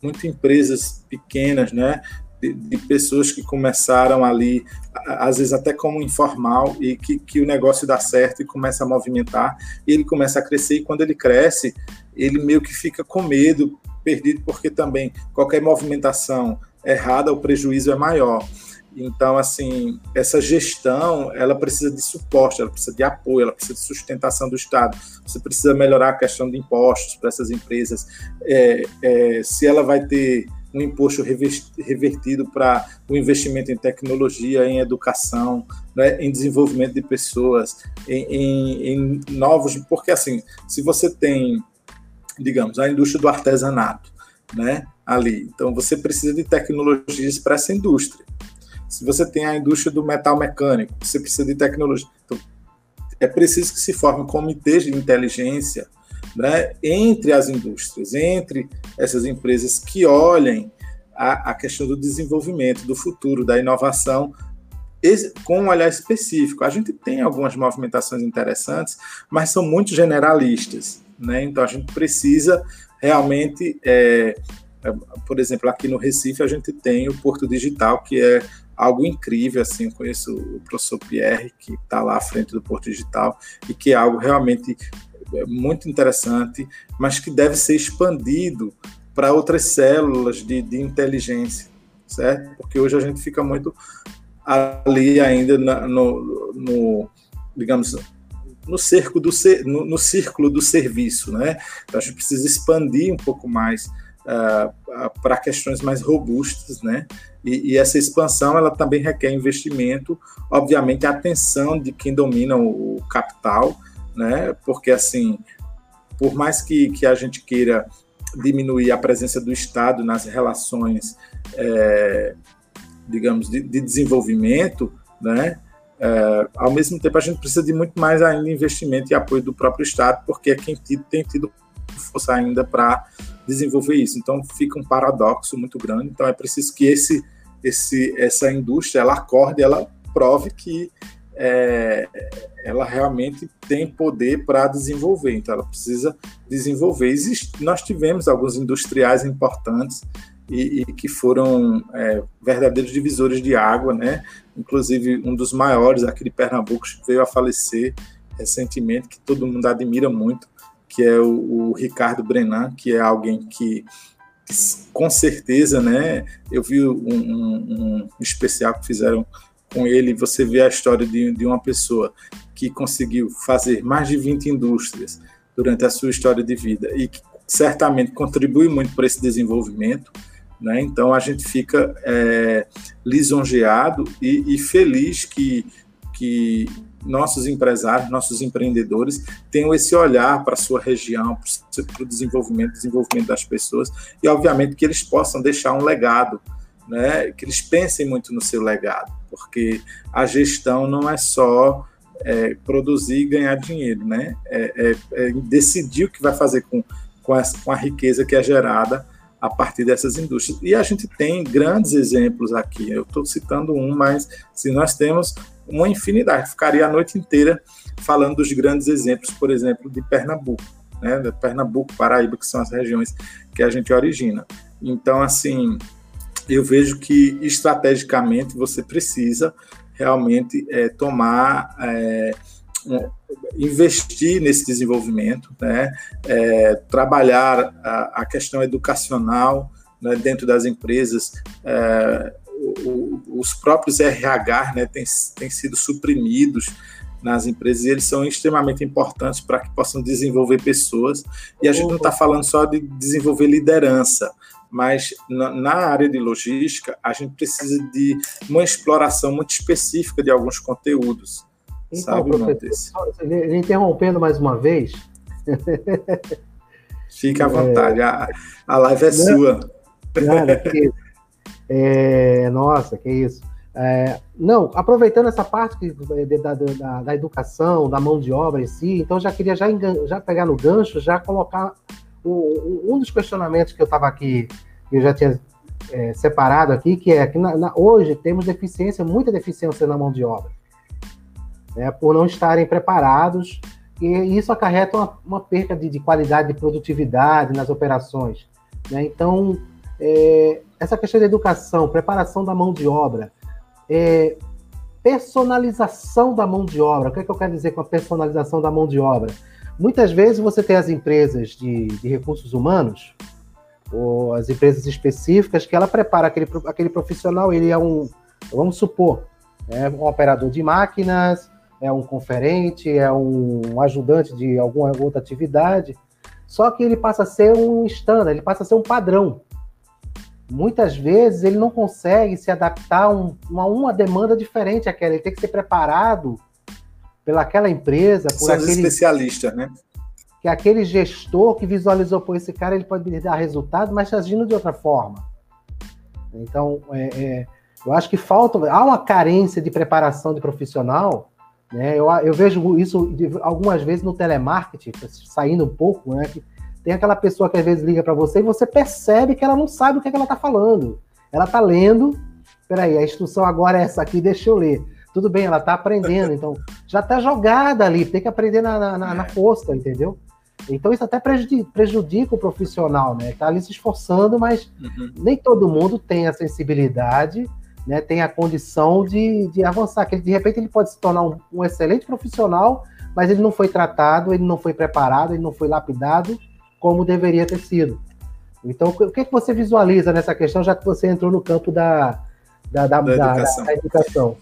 muito empresas pequenas, né? De, de, pessoas que começaram ali, às vezes até como informal, e que, que o negócio dá certo e começa a movimentar, e ele começa a crescer, e quando ele cresce, ele meio que fica com medo, perdido, porque também qualquer movimentação errada, o prejuízo é maior. Então, assim, essa gestão, ela precisa de suporte, ela precisa de apoio, ela precisa de sustentação do Estado. Você precisa melhorar a questão de impostos para essas empresas. É, é, se ela vai ter um imposto revertido para o investimento em tecnologia, em educação, né, em desenvolvimento de pessoas, em, em, em, novos. Porque, assim, se você tem, digamos, a indústria do artesanato né, ali, então você precisa de tecnologias para essa indústria. Se você tem a indústria do metal mecânico, você precisa de tecnologia. Então, é preciso que se formem comitês de inteligência né, entre as indústrias, entre essas empresas que olhem a, a questão do desenvolvimento, do futuro, da inovação, com um olhar específico. A gente tem algumas movimentações interessantes, mas são muito generalistas. Né? Então, a gente precisa realmente. É, é, por exemplo, aqui no Recife, a gente tem o Porto Digital, que é algo incrível. Assim, eu conheço o professor Pierre, que está lá à frente do Porto Digital, e que é algo realmente muito interessante, mas que deve ser expandido para outras células de, de inteligência, certo? Porque hoje a gente fica muito ali ainda na, no, no, digamos, no cerco do no, no, círculo do serviço, né? Então a gente precisa expandir um pouco mais uh, para questões mais robustas, né? E, e, essa expansão ela também requer investimento, obviamente a atenção de quem domina o, o capital, né? Porque assim, por mais que, que a gente queira diminuir a presença do Estado nas relações, é, digamos, de, de, desenvolvimento, né? É, ao mesmo tempo, a gente precisa de muito mais ainda investimento e apoio do próprio Estado, porque é quem tem tido força ainda para desenvolver isso. Então, fica um paradoxo muito grande. Então, é preciso que esse, esse, essa indústria ela acorde, ela prove que é, ela realmente tem poder para desenvolver, então ela precisa desenvolver. Existe, nós tivemos alguns industriais importantes e, e que foram é, verdadeiros divisores de água, né? Inclusive um dos maiores aqui de Pernambuco veio a falecer recentemente, que todo mundo admira muito, que é o, o Ricardo Brenan, que é alguém que com certeza, né? Eu vi um, um, um especial que fizeram com ele, você vê a história de, de uma pessoa que conseguiu fazer mais de 20 indústrias durante a sua história de vida e que certamente contribui muito para esse desenvolvimento. Né? Então a gente fica é, lisonjeado e, e, feliz que, que nossos empresários, nossos empreendedores tenham esse olhar para a sua região, para o desenvolvimento, desenvolvimento das pessoas e, obviamente, que eles possam deixar um legado, né? que eles pensem muito no seu legado porque a gestão não é só é, produzir e ganhar dinheiro, né? É, é, é, decidir o que vai fazer com, com, essa, com a riqueza que é gerada a partir dessas indústrias. E a gente tem grandes exemplos aqui. Eu estou citando um, mas se nós temos uma infinidade, ficaria a noite inteira falando dos grandes exemplos, por exemplo, de Pernambuco, né? Pernambuco, Paraíba, que são as regiões que a gente origina. Então, assim, eu vejo que estrategicamente você precisa realmente é, tomar, é, um, investir nesse desenvolvimento, né? É, trabalhar a, a, questão educacional né, dentro das empresas. É, o, os próprios RH né, têm, têm sido suprimidos nas empresas e eles são extremamente importantes para que possam desenvolver pessoas. E a gente não está falando só de desenvolver liderança, mas na, área de logística a gente precisa de uma exploração muito específica de alguns conteúdos. Então, sabe, professor, interrompendo mais uma vez. Fique à é. vontade, é... a, a live é Não, sua. Nada, que, é, nossa, que isso. É, não, aproveitando essa parte que, da, da, da, educação, da mão de obra em si, então já queria já, já pegar no gancho, já colocar o, um dos questionamentos que eu estava aqui, eu já tinha é, separado aqui, que é que na, na, hoje temos deficiência, muita deficiência na mão de obra, né, por não estarem preparados, e isso acarreta uma, uma de, de, qualidade, de produtividade nas operações. Né? Então, é, essa questão da educação, preparação da mão de obra, é, personalização da mão de obra. O que, é que eu quero dizer com a personalização da mão de obra? Muitas vezes você tem as empresas de, de recursos humanos, ou as empresas específicas, que ela prepara aquele, aquele profissional, ele é um, vamos supor, é um operador de máquinas, é um conferente, é um ajudante de alguma outra atividade, só que ele passa a ser um standard, ele passa a ser um padrão. Muitas vezes ele não consegue se adaptar um, a uma demanda diferente àquela, ele tem que ser preparado pelaquela empresa, por São aquele especialista, né? Que aquele gestor que visualizou por esse cara, ele pode dar resultado, mas agindo de outra forma. Então, é, é, eu acho que falta, há uma carência de preparação de profissional, né? Eu, eu vejo isso algumas vezes no telemarketing, saindo um pouco, né? Que tem aquela pessoa que às vezes liga para você e você percebe que ela não sabe o que, é que ela está falando. Ela está lendo, peraí, a instrução agora é essa aqui, deixa eu ler. Tudo bem, ela está aprendendo, então já está jogada ali, tem que aprender na, na, na, na força, entendeu? Então isso até prejudica, prejudica, o profissional, né? Está ali se esforçando, mas uhum. nem todo mundo tem a sensibilidade, né? Tem a condição de, de avançar. Que de repente ele pode se tornar um, um, excelente profissional, mas ele não foi tratado, ele não foi preparado, ele não foi lapidado como deveria ter sido. Então, o que, que você visualiza nessa questão, já que você entrou no campo da, da, da, da educação? Da, da educação?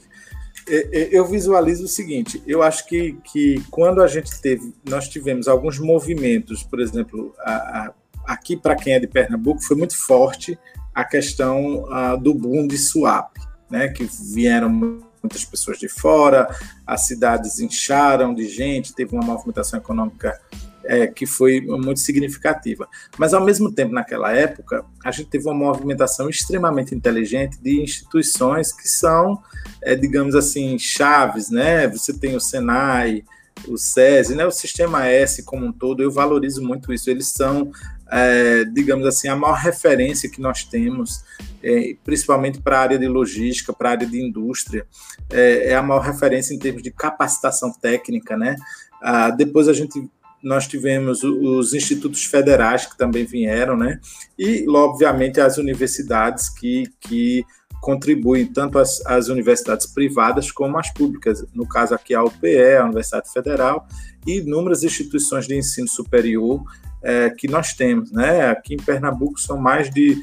É, é, eu visualizo o seguinte: eu acho que, que quando a gente teve, nós tivemos alguns movimentos, por exemplo, a, a, aqui para quem é de Pernambuco foi muito forte a questão uh, do boom de swap, né, que vieram muitas pessoas de fora, as cidades incharam de gente, teve uma movimentação econômica é, que foi muito significativa. Mas, ao mesmo tempo, naquela época, a gente teve uma movimentação extremamente inteligente de instituições que são, é, digamos assim, chaves, né? Você tem o Senai, o SESI, né? o Sistema S como um todo, eu valorizo muito isso. Eles são, é, digamos assim, a maior referência que nós temos, é, principalmente para a área de logística, para a área de indústria, é, é, a maior referência em termos de capacitação técnica, né? Ah, depois a gente nós tivemos os institutos federais que também vieram, né? E, obviamente, as universidades que, que contribuem, tanto as, as universidades privadas como as públicas. No caso aqui, a UPE, a Universidade Federal, e inúmeras instituições de ensino superior é, que nós temos, né? Aqui em Pernambuco são mais de,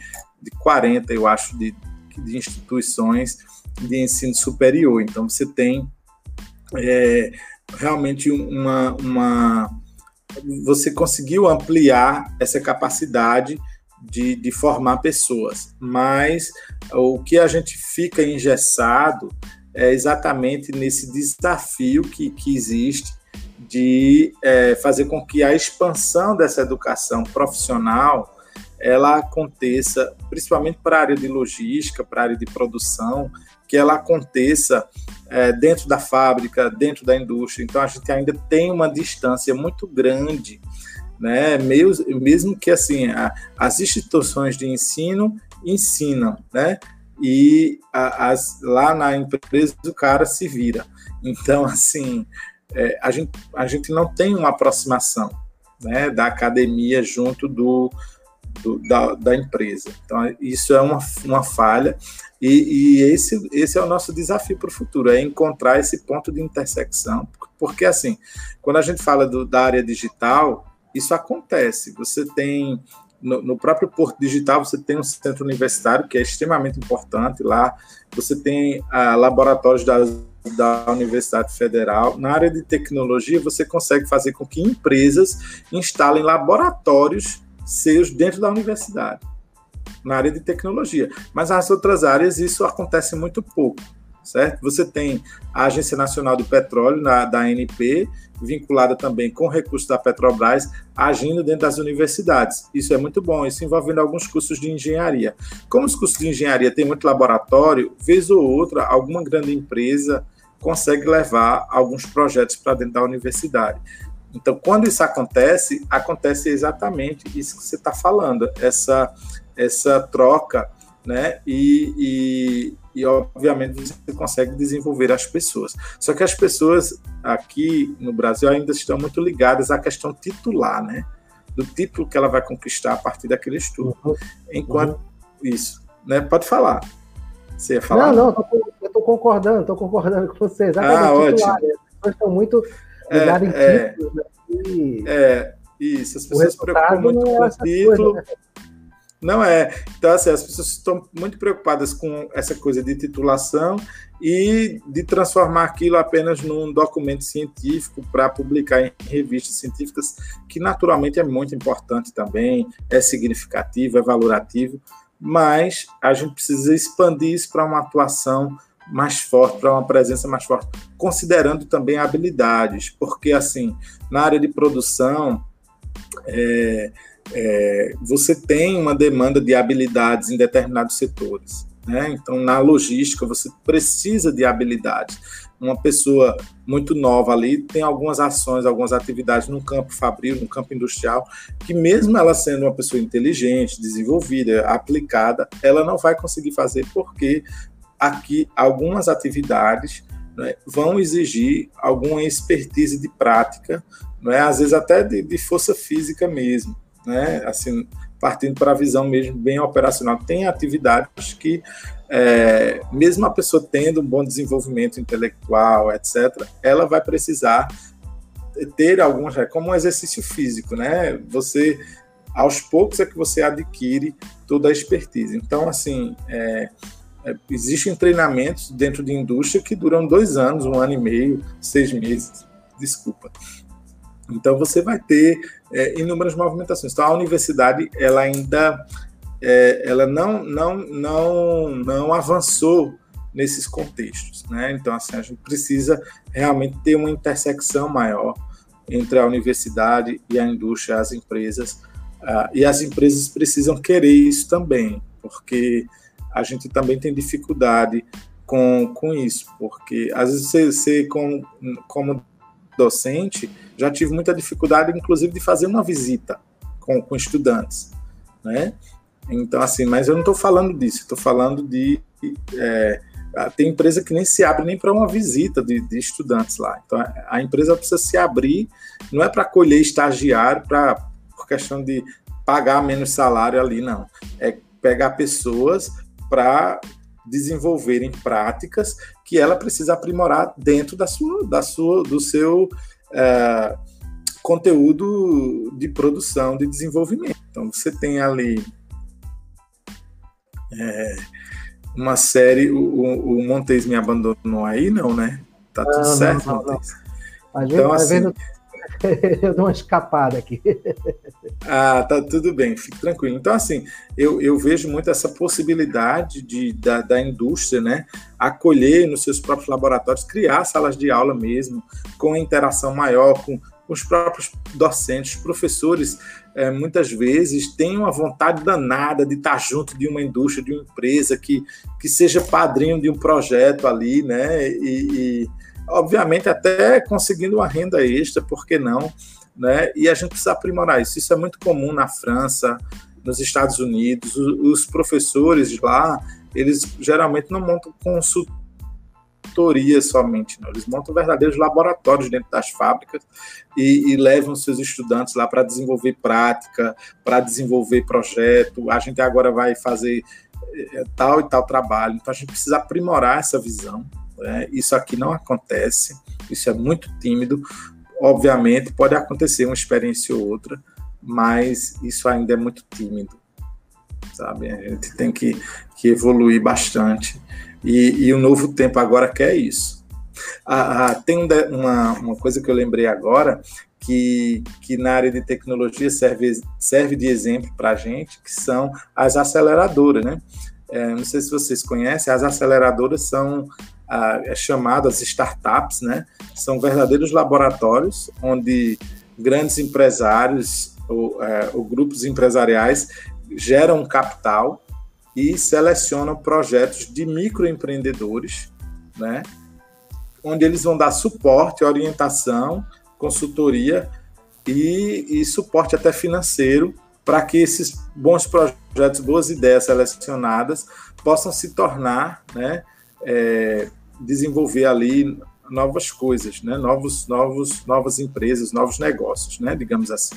de 40, eu acho, de, de instituições de ensino superior. Então, você tem é, realmente uma, uma você conseguiu ampliar essa capacidade de, de, formar pessoas, mas o que a gente fica engessado é exatamente nesse desafio que, que existe de é, fazer com que a expansão dessa educação profissional ela aconteça, principalmente para a área de logística, para a área de produção, que ela aconteça é, dentro da fábrica, dentro da indústria. Então a gente ainda tem uma distância muito grande, né? Mesmo, mesmo que assim a, as instituições de ensino ensinam, né? E a, as, lá na empresa o cara se vira. Então assim é, a, gente, a gente não tem uma aproximação né, da academia junto do, do, da, da, empresa. Então, isso é uma, uma falha, e, e esse, esse é o nosso desafio para o futuro, é encontrar esse ponto de intersecção, porque, assim, quando a gente fala do, da área digital, isso acontece. Você tem no, no, próprio Porto Digital você tem um centro universitário que é extremamente importante lá. Você tem ah, laboratórios da, da Universidade Federal. Na área de tecnologia, você consegue fazer com que empresas instalem laboratórios seus dentro da universidade, na área de tecnologia. Mas nas outras áreas isso acontece muito pouco, certo? Você tem a Agência Nacional do Petróleo, na, da ANP, vinculada também com recursos da Petrobras, agindo dentro das universidades. Isso é muito bom, isso envolvendo alguns cursos de engenharia. Como os cursos de engenharia têm muito laboratório, vez ou outra, alguma grande empresa consegue levar alguns projetos para dentro da universidade. Então, quando isso acontece, acontece exatamente isso que você está falando, essa, essa troca, né? E, e, e, obviamente, você consegue desenvolver as pessoas. Só que as pessoas aqui no Brasil ainda estão muito ligadas à questão titular, né? Do título que ela vai conquistar a partir daquele estudo. Uhum. Enquanto. Uhum. Isso, né? Pode falar. Você ia falar? Não, não, eu estou concordando, estou concordando com você. Exatamente. Ah, ótimo. As pessoas estão muito ligado é, em títulos. Né? É, isso, as pessoas se preocupam muito é com o título. Coisa, né? Não é. Então, assim, as pessoas estão muito preocupadas com essa coisa de titulação e de transformar aquilo apenas num documento científico para publicar em revistas científicas, que naturalmente é muito importante também, é significativo, é valorativo, mas a gente precisa expandir isso para uma atuação mais forte, para uma presença mais forte, considerando também habilidades, porque assim, na área de produção, é, é, você tem uma demanda de habilidades em determinados setores. Né? Então, na logística, você precisa de habilidades. Uma pessoa muito nova ali tem algumas ações, algumas atividades no campo fabril, no campo industrial, que mesmo ela sendo uma pessoa inteligente, desenvolvida, aplicada, ela não vai conseguir fazer porque aqui algumas atividades né, vão exigir alguma expertise de prática, né, às vezes até de, de força física mesmo, né, assim, partindo para a visão mesmo bem operacional. Tem atividades que, é, mesmo a pessoa tendo um bom desenvolvimento intelectual, etc., ela vai precisar ter algumas, como um exercício físico, né? Você, aos poucos, é que você adquire toda a expertise. Então, assim, é, é, existem treinamentos dentro de indústria que duram dois anos, um ano e meio, seis meses, desculpa. Então você vai ter é, inúmeras movimentações. Então a universidade ela ainda é, ela não, não, não, não avançou nesses contextos, né? Então assim a gente precisa realmente ter uma intersecção maior entre a universidade e a indústria, as empresas, uh, e as empresas precisam querer isso também, porque a gente também tem dificuldade com, com isso, porque às vezes você, você como, como docente, já tive muita dificuldade, inclusive, de fazer uma visita com, com estudantes, né? Então, assim, mas eu não estou falando disso, estou falando de. É, tem empresa que nem se abre nem para uma visita de, de, estudantes lá. Então, a empresa precisa se abrir, não é para acolher estagiário, pra, por questão de pagar menos salário ali, não. É pegar pessoas para desenvolverem práticas que ela precisa aprimorar dentro da sua, da sua, do seu é, conteúdo de produção, de desenvolvimento. Então você tem ali é, uma série, o, o Montes me abandonou aí, não, né? Tá tudo não, certo, não, não, Montes? Então, assim, vendo, eu dou uma escapada aqui. ah, tá tudo bem, fique tranquilo. Então, assim, eu, eu vejo muito essa possibilidade de, da, da indústria, né, acolher nos seus próprios laboratórios, criar salas de aula mesmo, com interação maior com, com os próprios docentes, professores, é, muitas vezes têm uma vontade danada de estar junto de uma indústria, de uma empresa que, que seja padrinho de um projeto ali, né? E, e obviamente até conseguindo uma renda extra, por que não? Né? E a gente precisa aprimorar isso. Isso é muito comum na França, nos Estados Unidos. Os professores lá, eles geralmente não montam consultorias somente, não. eles montam verdadeiros laboratórios dentro das fábricas e, e levam seus estudantes lá para desenvolver prática, para desenvolver projeto. A gente agora vai fazer eh, tal e tal trabalho, então a gente precisa aprimorar essa visão né? Isso aqui não acontece, isso é muito tímido. Obviamente, pode acontecer uma experiência ou outra, mas isso ainda é muito tímido, sabe? A gente tem que, que evoluir bastante. E, e o novo tempo agora quer isso. Ah, ah, tem uma, uma coisa que eu lembrei agora, que, que na área de tecnologia serve, serve de exemplo para a gente, que são as aceleradoras, né? É, não sei se vocês conhecem, as aceleradoras são é chamadas startups, né? São verdadeiros laboratórios onde grandes empresários ou, é, ou grupos empresariais geram capital e selecionam projetos de microempreendedores, né? Onde eles vão dar suporte, orientação, consultoria e, e suporte até financeiro para que esses bons projetos, boas ideias selecionadas possam se tornar, né? É, desenvolver ali novas coisas, né? novos, novos, novas empresas, novos negócios, né? digamos assim.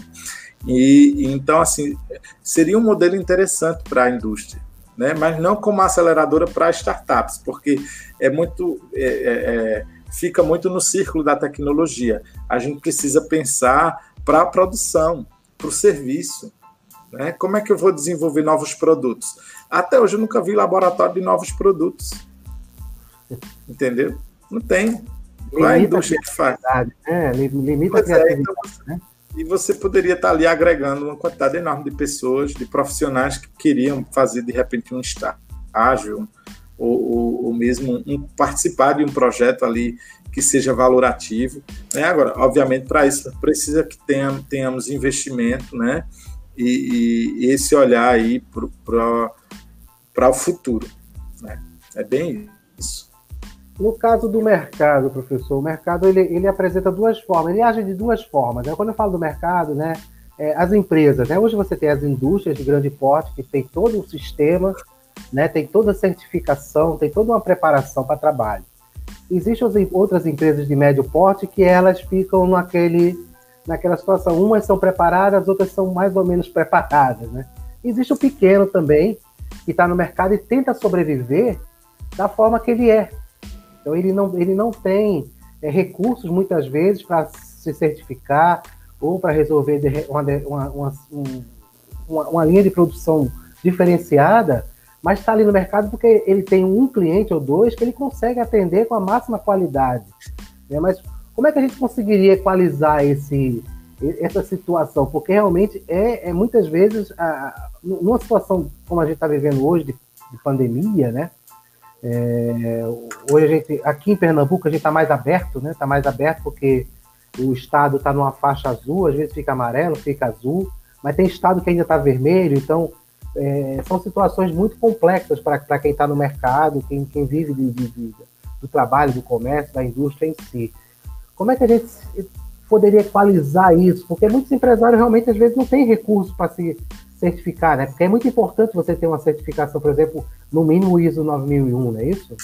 E então, assim, seria um modelo interessante para a indústria, né? mas não como aceleradora para startups, porque é muito. É, é, é, fica muito no círculo da tecnologia. A gente precisa pensar para a produção, para o serviço. Né? Como é que eu vou desenvolver novos produtos? Até hoje eu nunca vi laboratório de novos produtos. Entendeu? Não tem. Lá a indústria que faz. Né? Limita pois a criatividade. É, então, né? E você poderia estar ali agregando uma quantidade enorme de pessoas, de profissionais que queriam fazer de repente um estágio, ou, ou, ou mesmo um, participar de um projeto ali que seja valorativo. Né? Agora, obviamente, para isso precisa que tenhamos, tenhamos investimento, né? E, e esse olhar aí para o futuro. Né? É bem isso. No caso do mercado, professor, o mercado ele, ele apresenta duas formas, ele age de duas formas. Né? Quando eu falo do mercado, né, é, as empresas, né? hoje você tem as indústrias de grande porte que tem todo um sistema, né, tem toda a certificação, tem toda uma preparação para trabalho. Existem outras empresas de médio porte que elas ficam naquele, naquela situação. Umas são preparadas, outras são mais ou menos preparadas. Né? Existe o pequeno também, que está no mercado e tenta sobreviver da forma que ele é, então ele não, ele não tem é, recursos muitas vezes para se certificar ou para resolver uma, uma, uma, uma, linha de produção diferenciada, mas está ali no mercado porque ele tem um cliente ou dois que ele consegue atender com a máxima qualidade. Né? Mas como é que a gente conseguiria equalizar esse, essa situação, porque realmente é, é muitas vezes, a, numa situação como a gente está vivendo hoje, de, de pandemia, né? É, hoje gente, aqui em Pernambuco, a gente está mais aberto, né? Está mais aberto porque o estado está numa faixa azul, às vezes fica amarelo, fica azul, mas tem estado que ainda está vermelho, então é, são situações muito complexas para quem está no mercado, quem, quem vive de, de, de, do trabalho, do comércio, da indústria em si. Como é que a gente poderia equalizar isso? Porque muitos empresários realmente às vezes não têm recurso para se certificar, né? Porque é muito importante você ter uma certificação, por exemplo, no mínimo ISO 9001, não é isso?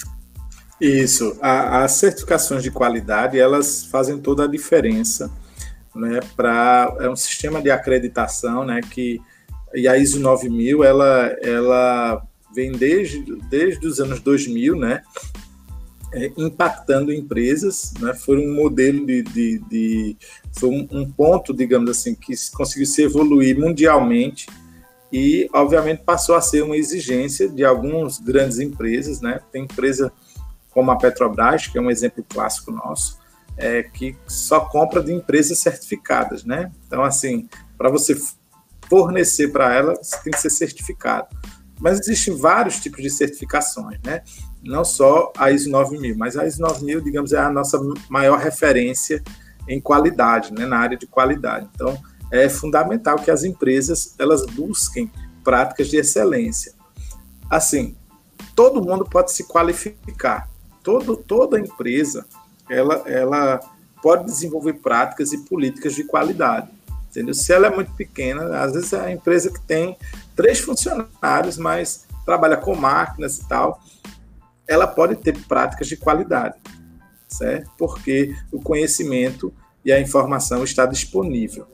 Isso. A, as certificações de qualidade, elas fazem toda a diferença, né? Para é um sistema de acreditação, né? Que e a ISO 9000, ela, ela vem desde, desde os anos 2000, né? é, impactando empresas, né? foi um modelo de, de, de foi um, ponto, digamos assim, que conseguiu se evoluir mundialmente e, obviamente, passou a ser uma exigência de algumas grandes empresas, né? Tem empresa como a Petrobras, que é um exemplo clássico nosso, é, que só compra de empresas certificadas, né? Então, assim, para você fornecer para ela, você tem que ser certificado. Mas existem vários tipos de certificações, né? não só a ISO 9000, mas a ISO 9000, digamos, é a nossa maior referência em qualidade, né, na área de qualidade. Então, é fundamental que as empresas elas busquem práticas de excelência. Assim, todo mundo pode se qualificar. Todo, toda empresa ela, ela pode desenvolver práticas e políticas de qualidade. Entendeu? Se ela é muito pequena, às vezes é a empresa que tem três funcionários, mas trabalha com máquinas e tal, ela pode ter práticas de qualidade, certo? Porque o conhecimento e a informação está disponível.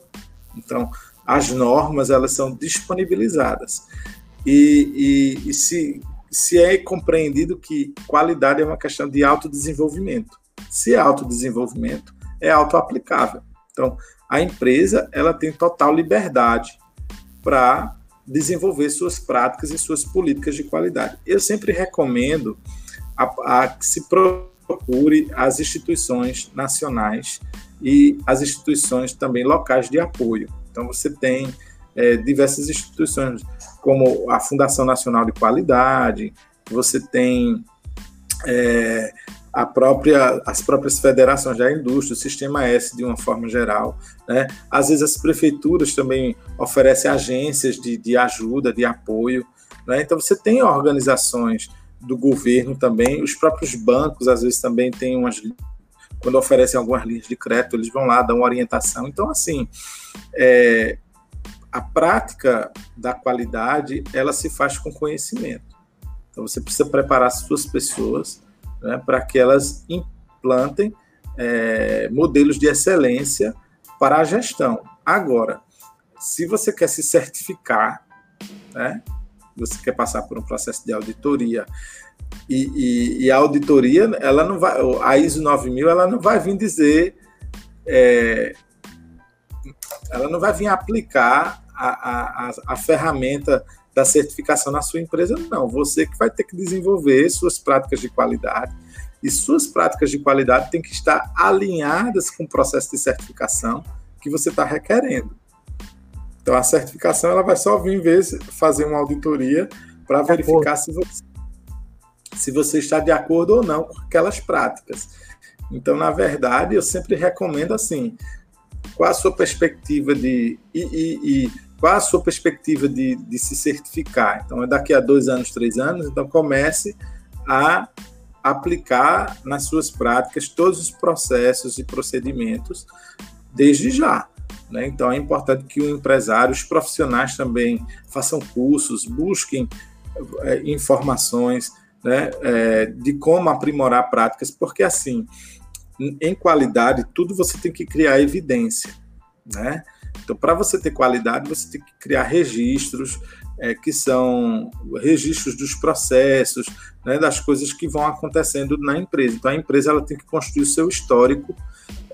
Então, as normas elas são disponibilizadas e, e, e se, se é compreendido que qualidade é uma questão de autodesenvolvimento. Se é autodesenvolvimento, é autoaplicável. Então, a empresa ela tem total liberdade para desenvolver suas práticas e suas políticas de qualidade. Eu sempre recomendo a, a que se procure as instituições nacionais e as instituições também locais de apoio. Então, você tem é, diversas instituições, como a Fundação Nacional de Qualidade, você tem é, a própria, as próprias federações da indústria, o Sistema S de uma forma geral. Né? Às vezes, as prefeituras também oferecem agências de, de ajuda, de apoio. Né? Então, você tem organizações do governo também. Os próprios bancos, às vezes, também têm umas. Quando oferecem algumas linhas de crédito, eles vão lá, dão orientação. Então, assim, é, a prática da qualidade, ela se faz com conhecimento. Então, você precisa preparar suas pessoas né, para que elas implantem é, modelos de excelência para a gestão. Agora, se você quer se certificar, né, você quer passar por um processo de auditoria e, e, e, a auditoria, ela não vai, a ISO 9000, ela não vai vir dizer, é, ela não vai vir aplicar a, a, a, ferramenta da certificação na sua empresa, não. Você que vai ter que desenvolver suas práticas de qualidade e suas práticas de qualidade têm que estar alinhadas com o processo de certificação que você está requerendo. Então a certificação ela vai só vir ver, fazer uma auditoria para verificar se você, se você está de acordo ou não com aquelas práticas. Então, na verdade, eu sempre recomendo assim: qual a sua perspectiva de. E, e, e qual a sua perspectiva de, de se certificar? Então, é daqui a dois anos, três anos, então comece a aplicar nas suas práticas todos os processos e procedimentos desde já. Né? Então é importante que o empresário, os profissionais também façam cursos, busquem é, informações né, é, de como aprimorar práticas, porque assim, em qualidade, tudo você tem que criar evidência. Né? Então, para você ter qualidade, você tem que criar registros, é, que são registros dos processos, né, das coisas que vão acontecendo na empresa. Então, a empresa ela tem que construir o seu histórico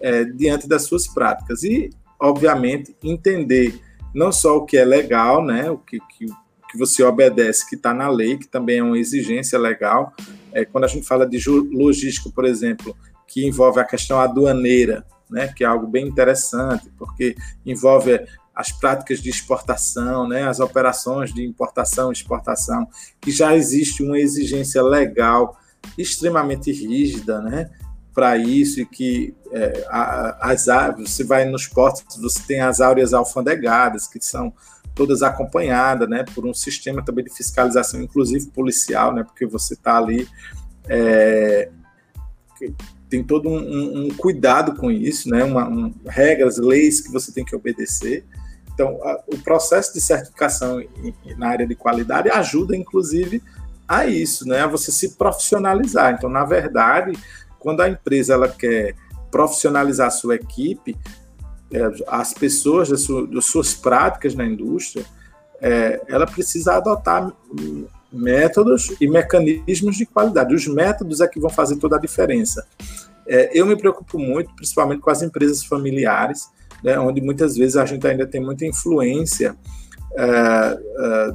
é, diante das suas práticas. E obviamente, entender não só o que é legal, né, o que, que, que você obedece, que está na lei, que também é uma exigência legal. É, quando a gente fala de logística, por exemplo, que envolve a questão aduaneira, né, que é algo bem interessante, porque envolve as práticas de exportação, né, as operações de importação e exportação, que já existe uma exigência legal extremamente rígida, né, para isso e que é, as você vai nos portos, você tem as áureas alfandegadas, que são todas acompanhadas, né, por um sistema também de fiscalização, inclusive policial, né, porque você está ali é, tem todo um, um, um, cuidado com isso, né, uma, um, regras, leis que você tem que obedecer. Então, a, o processo de certificação na área de qualidade ajuda, inclusive, a isso, né, a você se profissionalizar. Então, na verdade, quando a empresa ela quer profissionalizar a sua equipe, as pessoas, das, suas práticas na indústria, é, ela precisa adotar métodos e mecanismos de qualidade. Os métodos é que vão fazer toda a diferença. É, eu me preocupo muito, principalmente com as empresas familiares, né, onde muitas vezes a gente ainda tem muita influência é, é,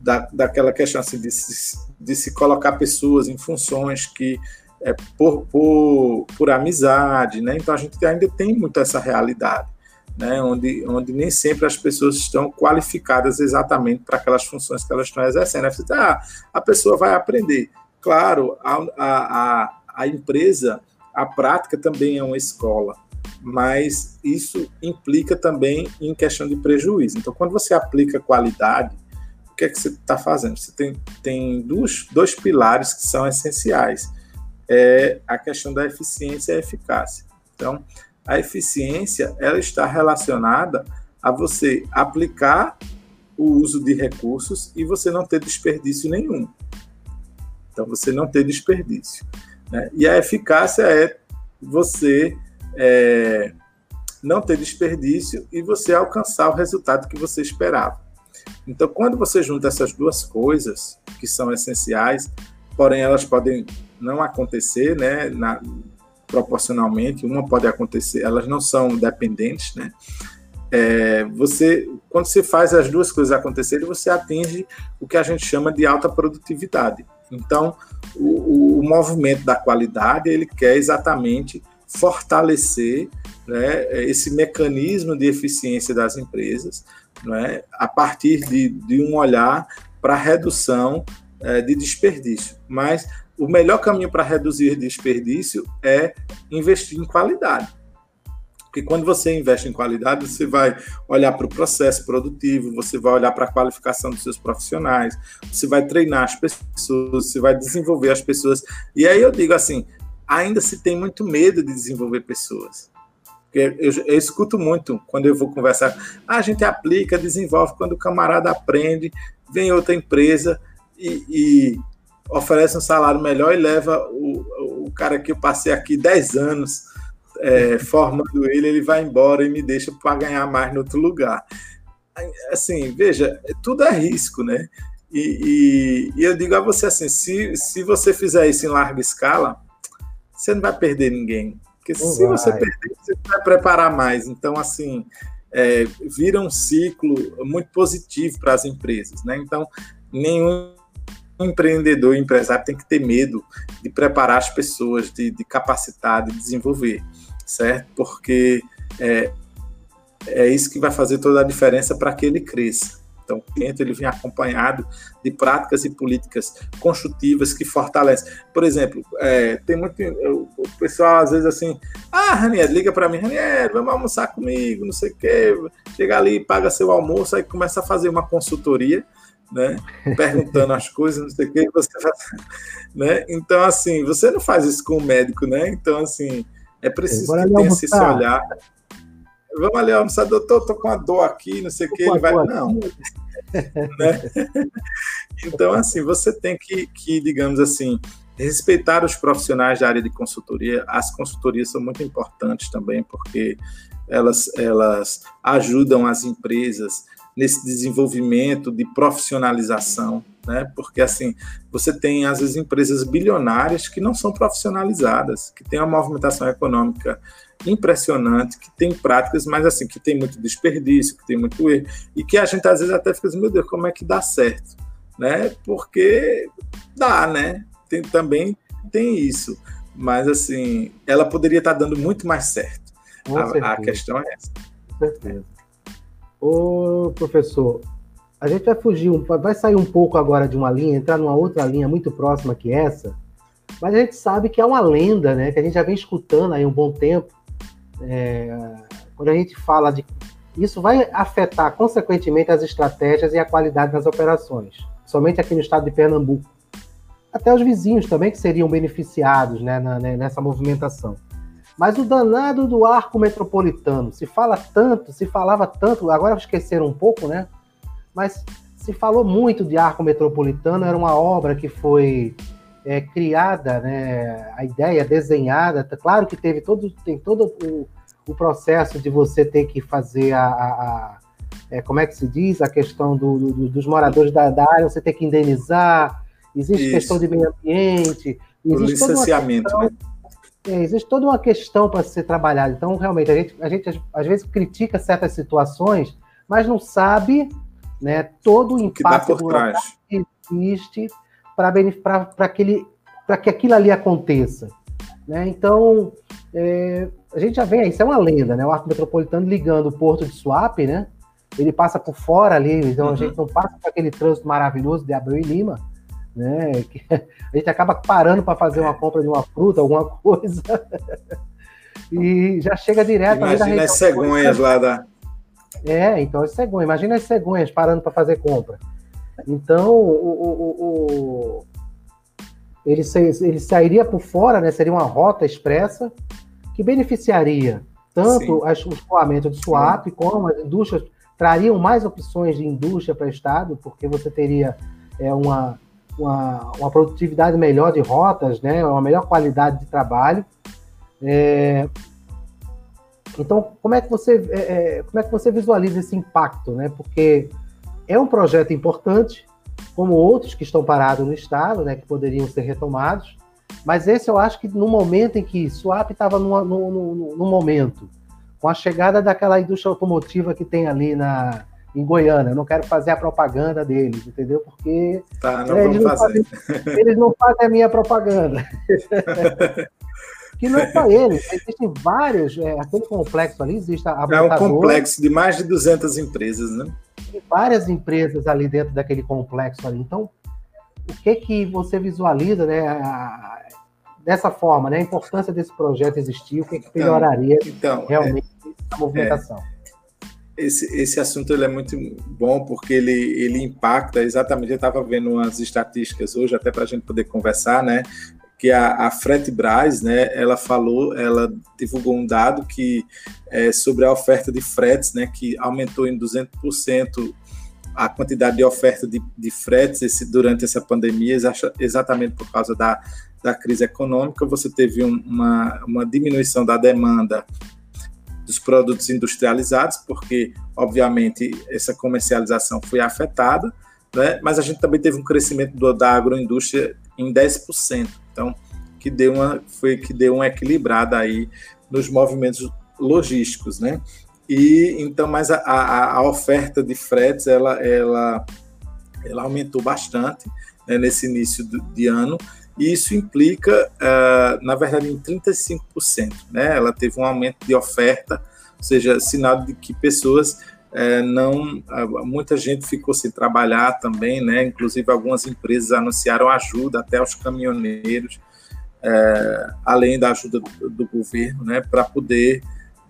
da, daquela questão assim, de, se, de se colocar pessoas em funções que é, por, por, por amizade, né? Então a gente ainda tem muito essa realidade, né? Onde, onde nem sempre as pessoas estão qualificadas exatamente para aquelas funções que elas estão exercendo. Você diz, ah, a pessoa vai aprender. Claro, a, a, a empresa, a prática também é uma escola, mas isso implica também em questão de prejuízo. Então, quando você aplica qualidade, o que é que você está fazendo? Você tem, tem dois, dois pilares que são essenciais é a questão da eficiência e eficácia. Então, a eficiência ela está relacionada a você aplicar o uso de recursos e você não ter desperdício nenhum. Então, você não ter desperdício. Né? E a eficácia é você é, não ter desperdício e você alcançar o resultado que você esperava. Então, quando você junta essas duas coisas, que são essenciais, porém elas podem não acontecer, né, na, proporcionalmente, uma pode acontecer, elas não são dependentes, né? É, você, quando você faz as duas coisas acontecerem, você atinge o que a gente chama de alta produtividade. Então, o, o movimento da qualidade ele quer exatamente fortalecer né, esse mecanismo de eficiência das empresas, né, a partir de, de um olhar para redução é, de desperdício. Mas o melhor caminho para reduzir desperdício é investir em qualidade. Porque quando você investe em qualidade, você vai olhar para o processo produtivo, você vai olhar para a qualificação dos seus profissionais, você vai treinar as pessoas, você vai desenvolver as pessoas. E aí eu digo assim, ainda se tem muito medo de desenvolver pessoas. Eu, eu escuto muito quando eu vou conversar, ah, a gente aplica, desenvolve, quando o camarada aprende, vem outra empresa e, e oferece um salário melhor e leva o, o cara que eu passei aqui 10 anos é, formando ele, ele vai embora e me deixa para ganhar mais no outro lugar. Assim, veja, tudo é risco, né? E, e, e, eu digo a você assim: se, se você fizer isso em larga escala, você não vai perder ninguém. Porque não se vai. você perder, você vai preparar mais. Então, assim, é, vira um ciclo muito positivo para as empresas, né? Então, nenhum um empreendedor, empresário tem que ter medo de preparar as pessoas, de, de capacitar, de desenvolver, certo? Porque é, é isso que vai fazer toda a diferença para que ele cresça. Então, o cliente ele vem acompanhado de práticas e políticas construtivas que fortalecem. Por exemplo, é, tem muito o pessoal às vezes assim, ah, Raniel, liga para mim, Raniel, vamos almoçar comigo, não sei o quê. Chega ali, paga seu almoço, aí começa a fazer uma consultoria né? Perguntando as coisas, não sei o que, você faz, né? Então, assim, você não faz isso com o médico, né? Então, assim, é preciso que tenha esse olhar. Vamos ali almoçar, doutor, tô com uma dor aqui, não sei o que, ele vai. Não. né? Então, assim, você tem que, que, digamos assim, respeitar os profissionais da área de consultoria. As consultorias são muito importantes também, porque elas, elas ajudam as empresas nesse desenvolvimento de profissionalização, né? Porque assim, você tem às vezes empresas bilionárias que não são profissionalizadas, que têm uma movimentação econômica impressionante, que tem práticas, mas assim, que tem muito desperdício, que tem muito erro, e que a gente às vezes até fica assim, meu Deus, como é que dá certo? Né? Porque dá, né? Tem, também tem isso, mas assim, ela poderia estar dando muito mais certo. A, a, questão é essa. Com certeza. Ô, professor, a gente vai fugir, vai sair um pouco agora de uma linha, entrar numa outra linha muito próxima que essa, mas a gente sabe que é uma lenda, né? Que a gente já vem escutando aí um bom tempo. É, quando a gente fala de. Isso vai afetar, consequentemente, as estratégias e a qualidade das operações, somente aqui no estado de Pernambuco. Até os vizinhos também que seriam beneficiados né, na, né, nessa movimentação. Mas o danado do arco metropolitano, se fala tanto, se falava tanto, agora esqueceram um pouco, né? Mas se falou muito de arco metropolitano, era uma obra que foi é, criada, né, a ideia desenhada, claro que teve todo, tem todo o, o processo de você ter que fazer a, a, a é, como é que se diz, a questão do, do, dos moradores da, da, área, você tem que indenizar, existe Isso. questão de meio ambiente, existe o licenciamento, né? É, existe toda uma questão para ser trabalhada. Então, realmente, a gente, a gente às vezes critica certas situações, mas não sabe né, todo o impacto que, que existe para que aquilo ali aconteça. Né? Então, é, a gente já vê, isso é uma lenda, né? O arco metropolitano ligando o porto de Suape, né? Ele passa por fora ali, então uhum. a gente não passa por aquele trânsito maravilhoso de Abreu e Lima, né? A gente acaba parando para fazer uma compra de uma fruta, alguma coisa, e já chega direto. Imagina as cegonhas lá da. É, então as cegonhas. Imagina as cegonhas parando para fazer compra. Então, o, o, o, ele, ele sairia por fora, né? Seria uma rota expressa que beneficiaria tanto as, o escoamento de swap Sim. como as indústrias trariam mais opções de indústria para o Estado, porque você teria é, uma, uma, uma, produtividade melhor de rotas, né, uma melhor qualidade de trabalho. É, então, como é que você é, é como é que você visualiza esse impacto, né? Porque é um projeto importante, como outros que estão parados no estado, né, que poderiam ser retomados. Mas esse eu acho que no momento em que Swap estava no, no, no, momento, com a chegada daquela indústria automotiva que tem ali na, em Goiânia, eu não quero fazer a propaganda deles, entendeu? Porque tá, não eles, não fazem, eles não fazem a minha propaganda. que não é só eles, existem vários, é, aquele complexo ali existe a É um complexo de mais de 200 empresas, né? Tem várias empresas ali dentro daquele complexo ali. Então, o que que você visualiza, né, a, dessa forma, né, a importância desse projeto existir, o que, que então, melhoraria então, realmente é, a movimentação? É, esse, esse assunto ele é muito bom porque ele, ele impacta exatamente. Eu estava vendo umas estatísticas hoje, até para a gente poder conversar, né? que a, a Fretbras, né, ela falou, ela divulgou um dado que é, sobre a oferta de fretes, né, que aumentou em 200% a quantidade de oferta de, de fretes esse, durante essa pandemia, exatamente por causa da, da crise econômica, você teve um, uma, uma diminuição da demanda dos produtos industrializados, porque, obviamente, essa comercialização foi afetada, né? mas a gente também teve um crescimento do, da agroindústria em 10%. Então, que deu uma, foi que deu uma equilibrada aí nos movimentos logísticos, né? E então, mas a, a, a oferta de fretes ela, ela, ela aumentou bastante né, nesse início do, de ano e isso implica, uh, na verdade, em 35%. Né? Ela teve um aumento de oferta, ou seja, sinal de que pessoas é, não muita gente ficou sem trabalhar também, né? Inclusive algumas empresas anunciaram ajuda até aos caminhoneiros, é, além da ajuda do, do governo, né? Para poder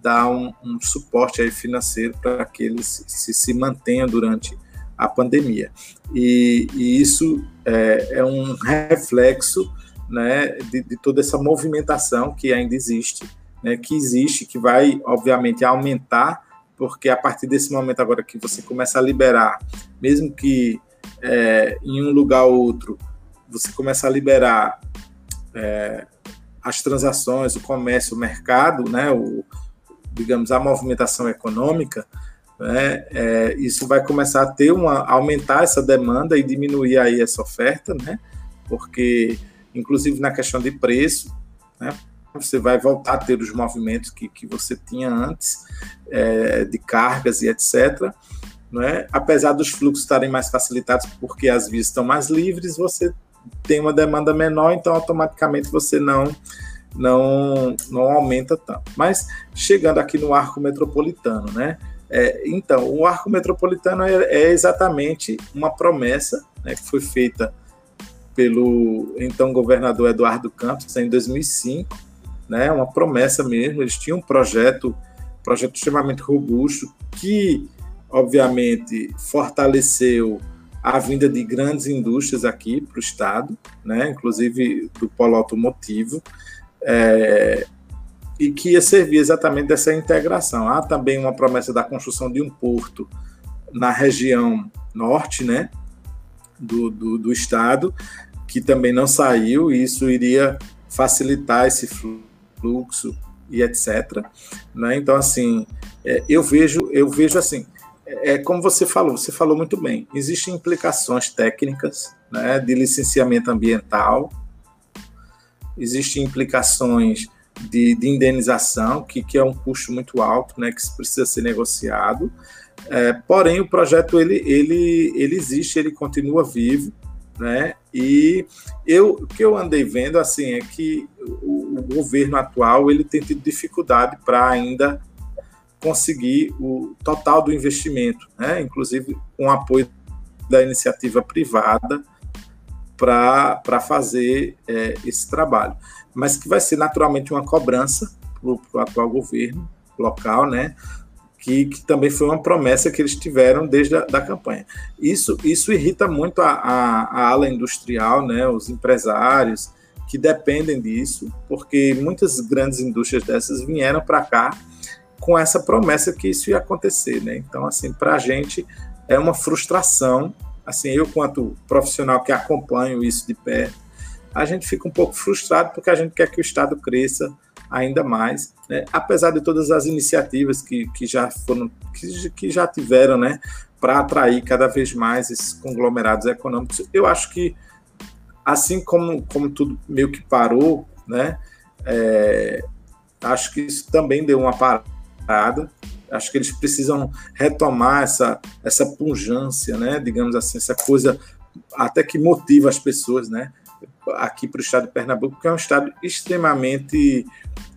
dar um, um, suporte aí financeiro para que eles se, se mantenham durante a pandemia. E, e isso é, é, um reflexo né, de, de, toda essa movimentação que ainda existe, né, que existe, que vai, obviamente, aumentar porque a partir desse momento agora que você começa a liberar, mesmo que é, em um lugar ou outro, você começa a liberar é, as transações, o comércio, o mercado, né, o, digamos, a movimentação econômica, né, é, isso vai começar a ter uma, aumentar essa demanda e diminuir aí essa oferta, né, porque, inclusive na questão de preço, né, você vai voltar a ter os movimentos que, que você tinha antes, é, de cargas e etc. Né? Apesar dos fluxos estarem mais facilitados porque as vias estão mais livres, você tem uma demanda menor, então automaticamente você não não, não aumenta tanto. Mas chegando aqui no arco metropolitano, né? É, então, o arco metropolitano é, é exatamente uma promessa né, que foi feita pelo então governador Eduardo Campos em 2005, né, uma promessa mesmo. Eles tinham um projeto, projeto extremamente robusto que, obviamente, fortaleceu a vinda de grandes indústrias aqui para o estado, né, inclusive do polo automotivo, é, e que ia servir exatamente dessa integração. Há também uma promessa da construção de um porto na região norte, né, do, do, do estado, que também não saiu, e isso iria facilitar esse fluxo e etc. Né? Então, assim, é, eu vejo, eu vejo assim, é, é como você falou, você falou muito bem, existem implicações técnicas né, de licenciamento ambiental, existem implicações de, de indenização, que, que é um custo muito alto, né, que precisa ser negociado, é, porém, o projeto ele, ele, ele existe, ele continua vivo, né? E eu, o que eu andei vendo assim é que o, o governo atual ele tem tido dificuldade para ainda conseguir o total do investimento, né? Inclusive com apoio da iniciativa privada para fazer é, esse trabalho, mas que vai ser naturalmente uma cobrança para o atual governo local, né? Que, que, também foi uma promessa que eles tiveram desde a da campanha. Isso, isso irrita muito a, a, a ala industrial, né, os empresários que dependem disso, porque muitas grandes indústrias dessas vieram para cá com essa promessa que isso ia acontecer, né? Então, assim, para a gente é uma frustração. Assim, eu quanto profissional que acompanho isso de perto, a gente fica um pouco frustrado porque a gente quer que o Estado cresça ainda mais, né? apesar de todas as iniciativas que, que já foram, que, que já tiveram, né, para atrair cada vez mais esses conglomerados econômicos. Eu acho que, assim como, como tudo meio que parou, né, é, acho que isso também deu uma parada. Acho que eles precisam retomar essa, essa punjância, né, digamos assim, essa coisa até que motiva as pessoas, né, aqui para o estado de Pernambuco, que é um estado extremamente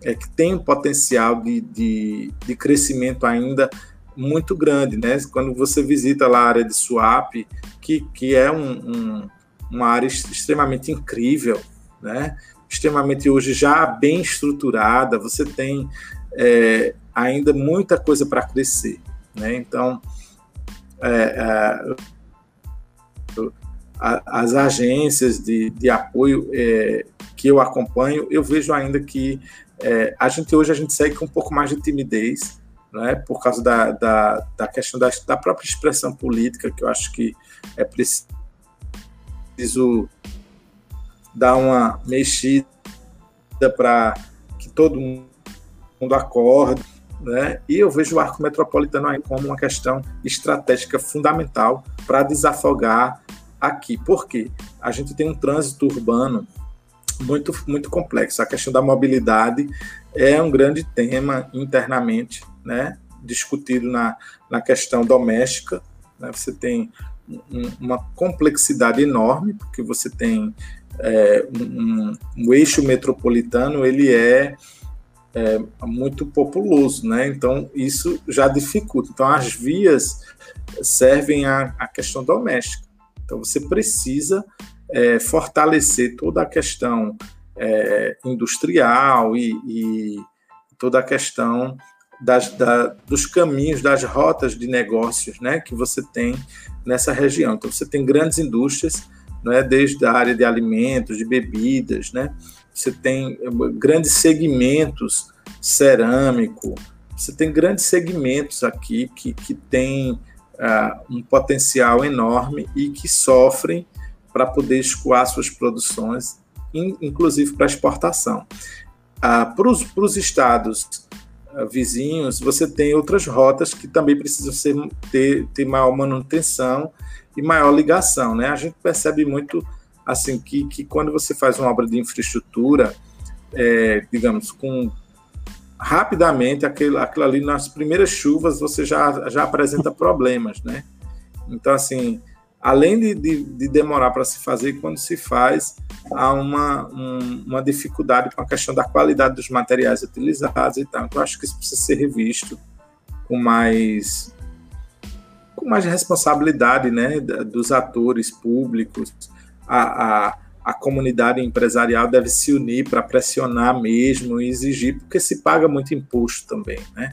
é, que tem um potencial de, de, de, crescimento ainda muito grande, né? Quando você visita lá a área de Suape, que, que é um, um, uma área extremamente incrível, né? Extremamente hoje já bem estruturada, você tem é, ainda muita coisa para crescer, né? Então, é, é as agências de, de apoio é, que eu acompanho, eu vejo ainda que é, a gente hoje a gente segue com um pouco mais de timidez, né, por causa da, da, da questão da, da própria expressão política, que eu acho que é preciso dar uma mexida para que todo mundo acorde, né? E eu vejo o arco metropolitano aí como uma questão estratégica fundamental para desafogar aqui. Por quê? A gente tem um trânsito urbano muito, muito complexo. A questão da mobilidade é um grande tema internamente, né? discutido na, na questão doméstica. Né? Você tem um, uma complexidade enorme, porque você tem é, um, um, eixo metropolitano, ele é, é, muito populoso, né? Então, isso já dificulta. Então, as vias servem à, à questão doméstica. Então, você precisa é, fortalecer toda a questão é, industrial e, e, toda a questão das, da, dos caminhos, das rotas de negócios né, que você tem nessa região. Então, você tem grandes indústrias, né, desde a área de alimentos, de bebidas, né, você tem é, grandes segmentos cerâmico, você tem grandes segmentos aqui que, que têm uh, um potencial enorme e que sofrem para poder escoar suas produções, inclusive para exportação. Ah, para os estados ah, vizinhos, você tem outras rotas que também precisam ser, ter, ter maior manutenção e maior ligação. Né? A gente percebe muito assim que, que quando você faz uma obra de infraestrutura, é, digamos, com rapidamente aquilo, aquilo ali nas primeiras chuvas você já, já apresenta problemas, né? Então assim além de, de, de demorar para se fazer, quando se faz, há uma, um, uma dificuldade com a questão da qualidade dos materiais utilizados e tal. Então, acho que isso precisa ser revisto com mais com mais responsabilidade né, dos atores públicos, a, a, a comunidade empresarial deve se unir para pressionar mesmo e exigir, porque se paga muito imposto também. Né?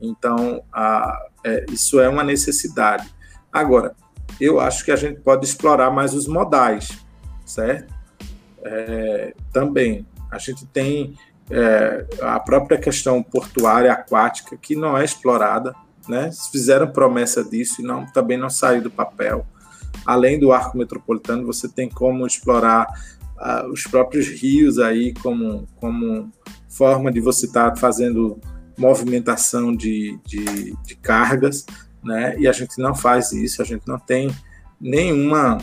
Então, a, é, isso é uma necessidade. Agora, eu acho que a gente pode explorar mais os modais, certo? É, também, a gente tem é, a própria questão portuária aquática que não é explorada, né? Fizeram promessa disso e não, também não saiu do papel. Além do arco metropolitano, você tem como explorar uh, os próprios rios aí como, como forma de você estar tá fazendo movimentação de, de, de cargas, né? E a gente não faz isso, a gente não tem nenhuma.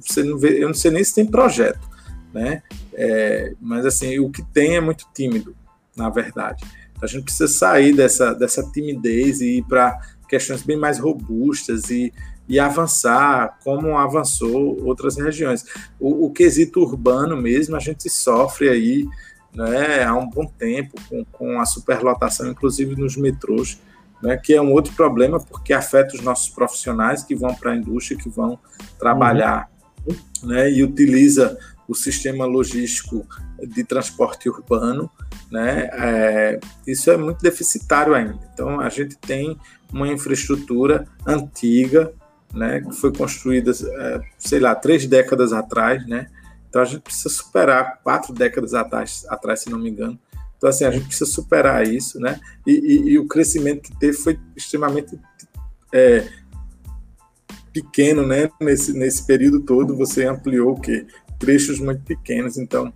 Você não vê, eu não sei nem se tem projeto, né? É, mas assim, o que tem é muito tímido, na verdade. A gente precisa sair dessa, dessa timidez e ir para questões bem mais robustas e, e avançar como avançou outras regiões. O, o quesito urbano mesmo, a gente sofre aí né, há um bom tempo com, com a superlotação, inclusive nos metrôs, né, que é um outro problema porque afeta os nossos profissionais que vão para a indústria, que vão trabalhar uhum. né, e utiliza o sistema logístico de transporte urbano, né? É, isso é muito deficitário ainda. Então a gente tem uma infraestrutura antiga, né, que foi construída, é, sei lá, três décadas atrás, né? Então a gente precisa superar quatro décadas atrás, atrás, se não me engano. Então assim a gente precisa superar isso, né? E, e, e o crescimento que teve foi extremamente é, pequeno, né? Nesse, nesse período todo você ampliou o quê? trechos muito pequenos, então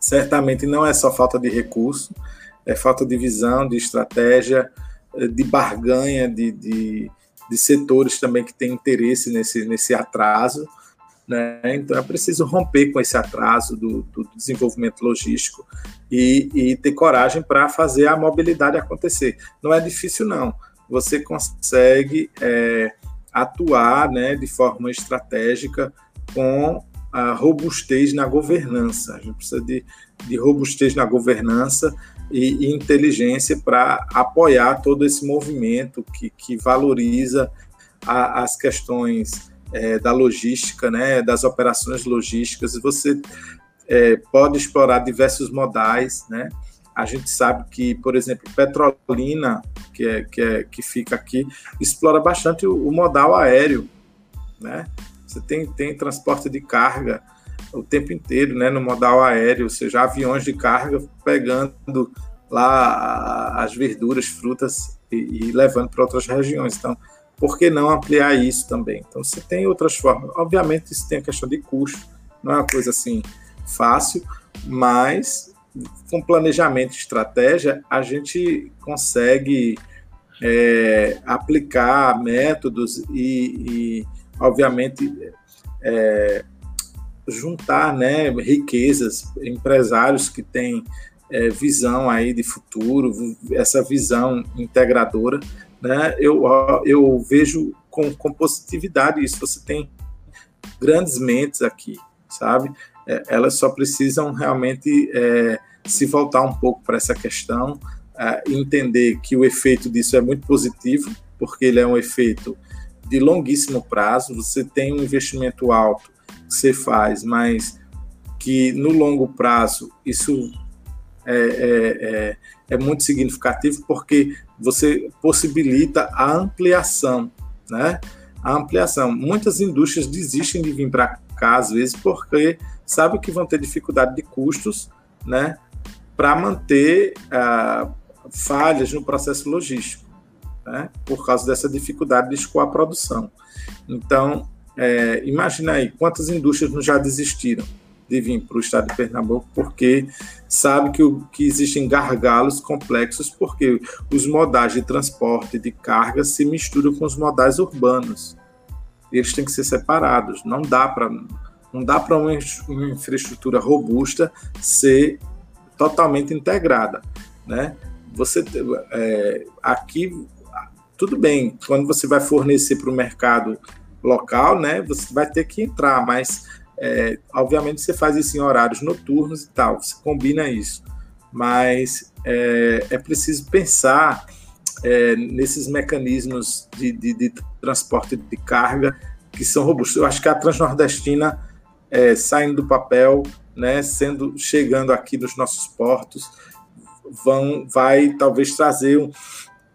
certamente não é só falta de recurso, é falta de visão, de estratégia, eh, de barganha de, de, de setores também que têm interesse nesse, nesse atraso. Né? Então é preciso romper com esse atraso do, do desenvolvimento logístico e, e ter coragem para fazer a mobilidade acontecer. Não é difícil, não. Você consegue é, atuar né, de forma estratégica com a robustez na governança. A gente precisa de, de robustez na governança e, e inteligência para apoiar todo esse movimento que, que valoriza a, as questões é, da logística, né, das operações logísticas. Você é, pode explorar diversos modais, né? A gente sabe que, por exemplo, Petrolina, que, é, que, é, que fica aqui, explora bastante o, o modal aéreo, né? Você tem, tem transporte de carga o tempo inteiro, né, no modal aéreo, ou seja, aviões de carga pegando lá as verduras, frutas e, e levando para outras regiões. Então, por que não ampliar isso também? Então, você tem outras formas. Obviamente, isso tem a questão de custo, não é uma coisa assim fácil, mas com planejamento e estratégia, a gente consegue é, aplicar métodos e, e obviamente, é, juntar né, riquezas, empresários que têm é, visão aí de futuro, essa visão integradora, né, eu, eu vejo com, com positividade isso. Você tem grandes mentes aqui, sabe? É, elas só precisam realmente é, se voltar um pouco para essa questão, é, entender que o efeito disso é muito positivo, porque ele é um efeito de longuíssimo prazo, você tem um investimento alto você faz, mas que no longo prazo isso é, é, é, é muito significativo porque você possibilita a ampliação, né? A ampliação. Muitas indústrias desistem de vir para cá, às vezes, porque sabem que vão ter dificuldade de custos, né? Para manter uh, falhas no processo logístico né, por causa dessa dificuldade de escoar a produção. Então, é, imagina aí quantas indústrias já desistiram de vir para o estado de Pernambuco, porque sabe que, o, que existem gargalos complexos, porque os modais de transporte de carga se misturam com os modais urbanos. Eles têm que ser separados. Não dá para não dá para uma, uma infraestrutura robusta ser totalmente integrada, né? Você é, aqui tudo bem, quando você vai fornecer para o mercado local, né, você vai ter que entrar, mas É, obviamente você faz isso em horários noturnos e tal, você combina isso, mas é, é preciso pensar é, nesses mecanismos de, de, de, transporte de carga que são robustos. Eu acho que a Transnordestina é, saindo do papel, né, sendo chegando aqui nos nossos portos, vão, vai talvez trazer um,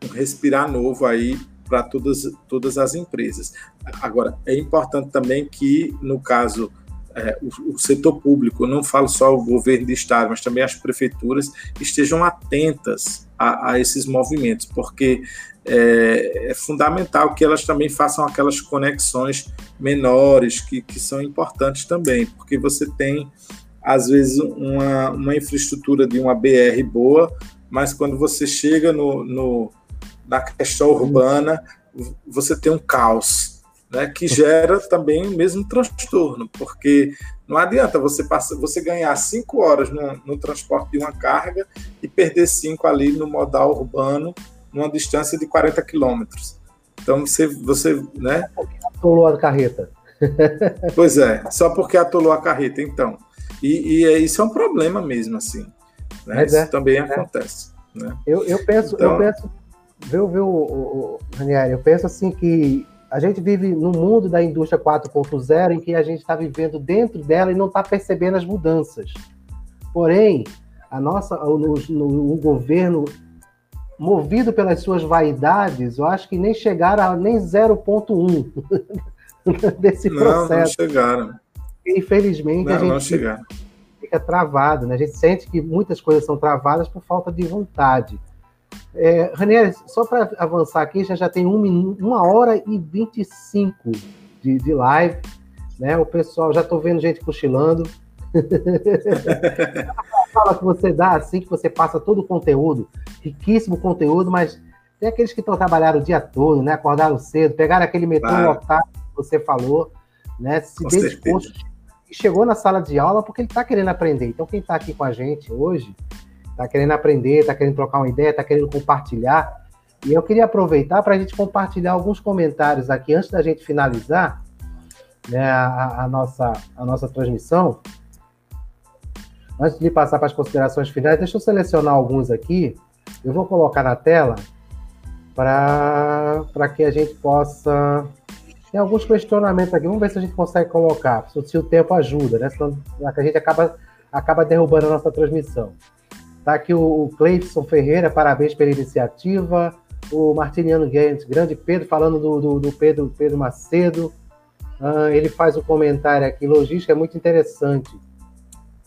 um respirar novo aí para todas, todas as empresas. Agora, é importante também que, no caso, é, o, o, setor público, não falo só o governo de estado, mas também as prefeituras, estejam atentas a, a esses movimentos, porque é, é, fundamental que elas também façam aquelas conexões menores que, que são importantes também, porque você tem, às vezes, uma, uma infraestrutura de uma BR boa, mas quando você chega no, no na questão urbana, você tem um caos, né, que gera também o mesmo transtorno, porque não adianta você passar, você ganhar cinco horas no, no, transporte de uma carga e perder cinco ali no modal urbano, numa distância de 40 quilômetros. Então você, você, né? Atolou a carreta. pois é, só porque atolou a carreta, então. E, e é, isso é um problema mesmo, assim. Né? Isso é, também é. acontece. Né? Eu, eu penso, então, eu penso viu, viu, o, Ranieri, eu penso assim que a gente vive no mundo da indústria 4.0 em que a gente está vivendo dentro dela e não está percebendo as mudanças. Porém, a nossa, o, no, o governo, movido pelas suas vaidades, eu acho que nem chegaram a nem 0.1 desse processo. Não, não chegaram. Infelizmente, não, a gente não chegaram. fica travado, né? A gente sente que muitas coisas são travadas por falta de vontade. É, Ranieri, só para avançar aqui, já, já tem um uma hora e 25 de, de live. Né? O pessoal, já estou vendo gente cochilando. Fala que você dá assim, que você passa todo o conteúdo, riquíssimo conteúdo, mas tem aqueles que estão trabalhando o dia todo, né? Acordaram cedo, pegaram aquele metrô claro. lotado que você falou, né? Se dedicou e chegou na sala de aula porque ele está querendo aprender. Então, quem está aqui com a gente hoje está querendo aprender, está querendo trocar uma ideia, está querendo compartilhar. E eu queria aproveitar para a gente compartilhar alguns comentários aqui antes da gente finalizar né, a, a, nossa, a nossa transmissão. Antes de passar para as considerações finais, deixa eu selecionar alguns aqui. Eu vou colocar na tela para que a gente possa. Tem alguns questionamentos aqui. Vamos ver se a gente consegue colocar, se o tempo ajuda, né? Senão a gente acaba, acaba derrubando a nossa transmissão. Tá aqui o Cleison Ferreira, parabéns pela iniciativa. O Martiniano Guedes, grande Pedro, falando do, do, do Pedro, Pedro Macedo. Uh, ele faz um comentário aqui, logística é muito interessante.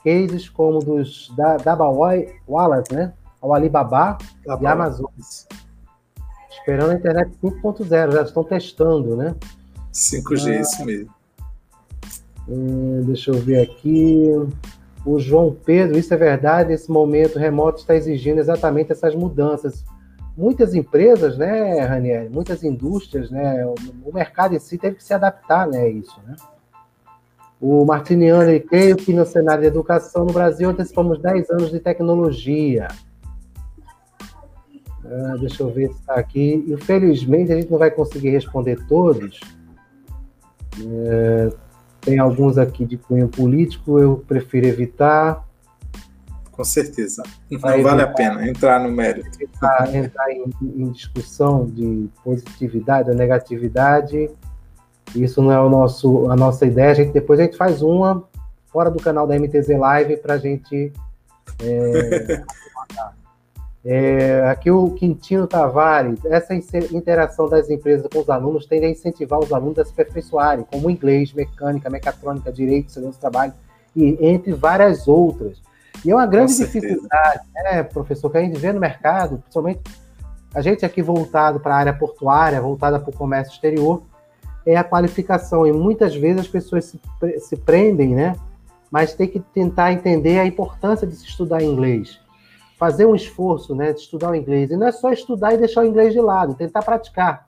Cases como dos da Dabawai Wallace, né? O Alibaba e Amazon. Esperando a internet 5.0, já estão testando, né? 5G, ah, isso mesmo. Hum, deixa eu ver aqui o João Pedro, isso é verdade, esse momento remoto está exigindo exatamente essas mudanças. Muitas empresas, né, Ranieri, muitas indústrias, né, o mercado em si teve que se adaptar né, a isso, né? O Martiniano, ele creio que no cenário de educação no Brasil antecipamos 10 anos de tecnologia. Ah, deixa eu ver se está aqui. Infelizmente, a gente não vai conseguir responder todos. É, tem alguns aqui de cunho político, eu prefiro evitar. Com certeza. Não vale evitar, a pena entrar no mérito. Entrar, entrar em, em, discussão de positividade ou negatividade. Isso não é o nosso, a nossa ideia. A gente, depois a gente faz uma fora do canal da MTZ Live para a gente é, É, aqui o Quintino Tavares, essa interação das empresas com os alunos tende a incentivar os alunos a se aperfeiçoarem, como inglês, mecânica, mecatrônica, direito, segurança do trabalho, e entre várias outras. E é uma grande dificuldade, né, professor, que a gente vê no mercado, principalmente a gente aqui voltado para a área portuária, voltada para o comércio exterior, é a qualificação. E muitas vezes as pessoas se, se prendem, né? Mas tem que tentar entender a importância de se estudar inglês fazer um esforço né, de estudar o inglês. E não é só estudar e deixar o inglês de lado, tentar praticar.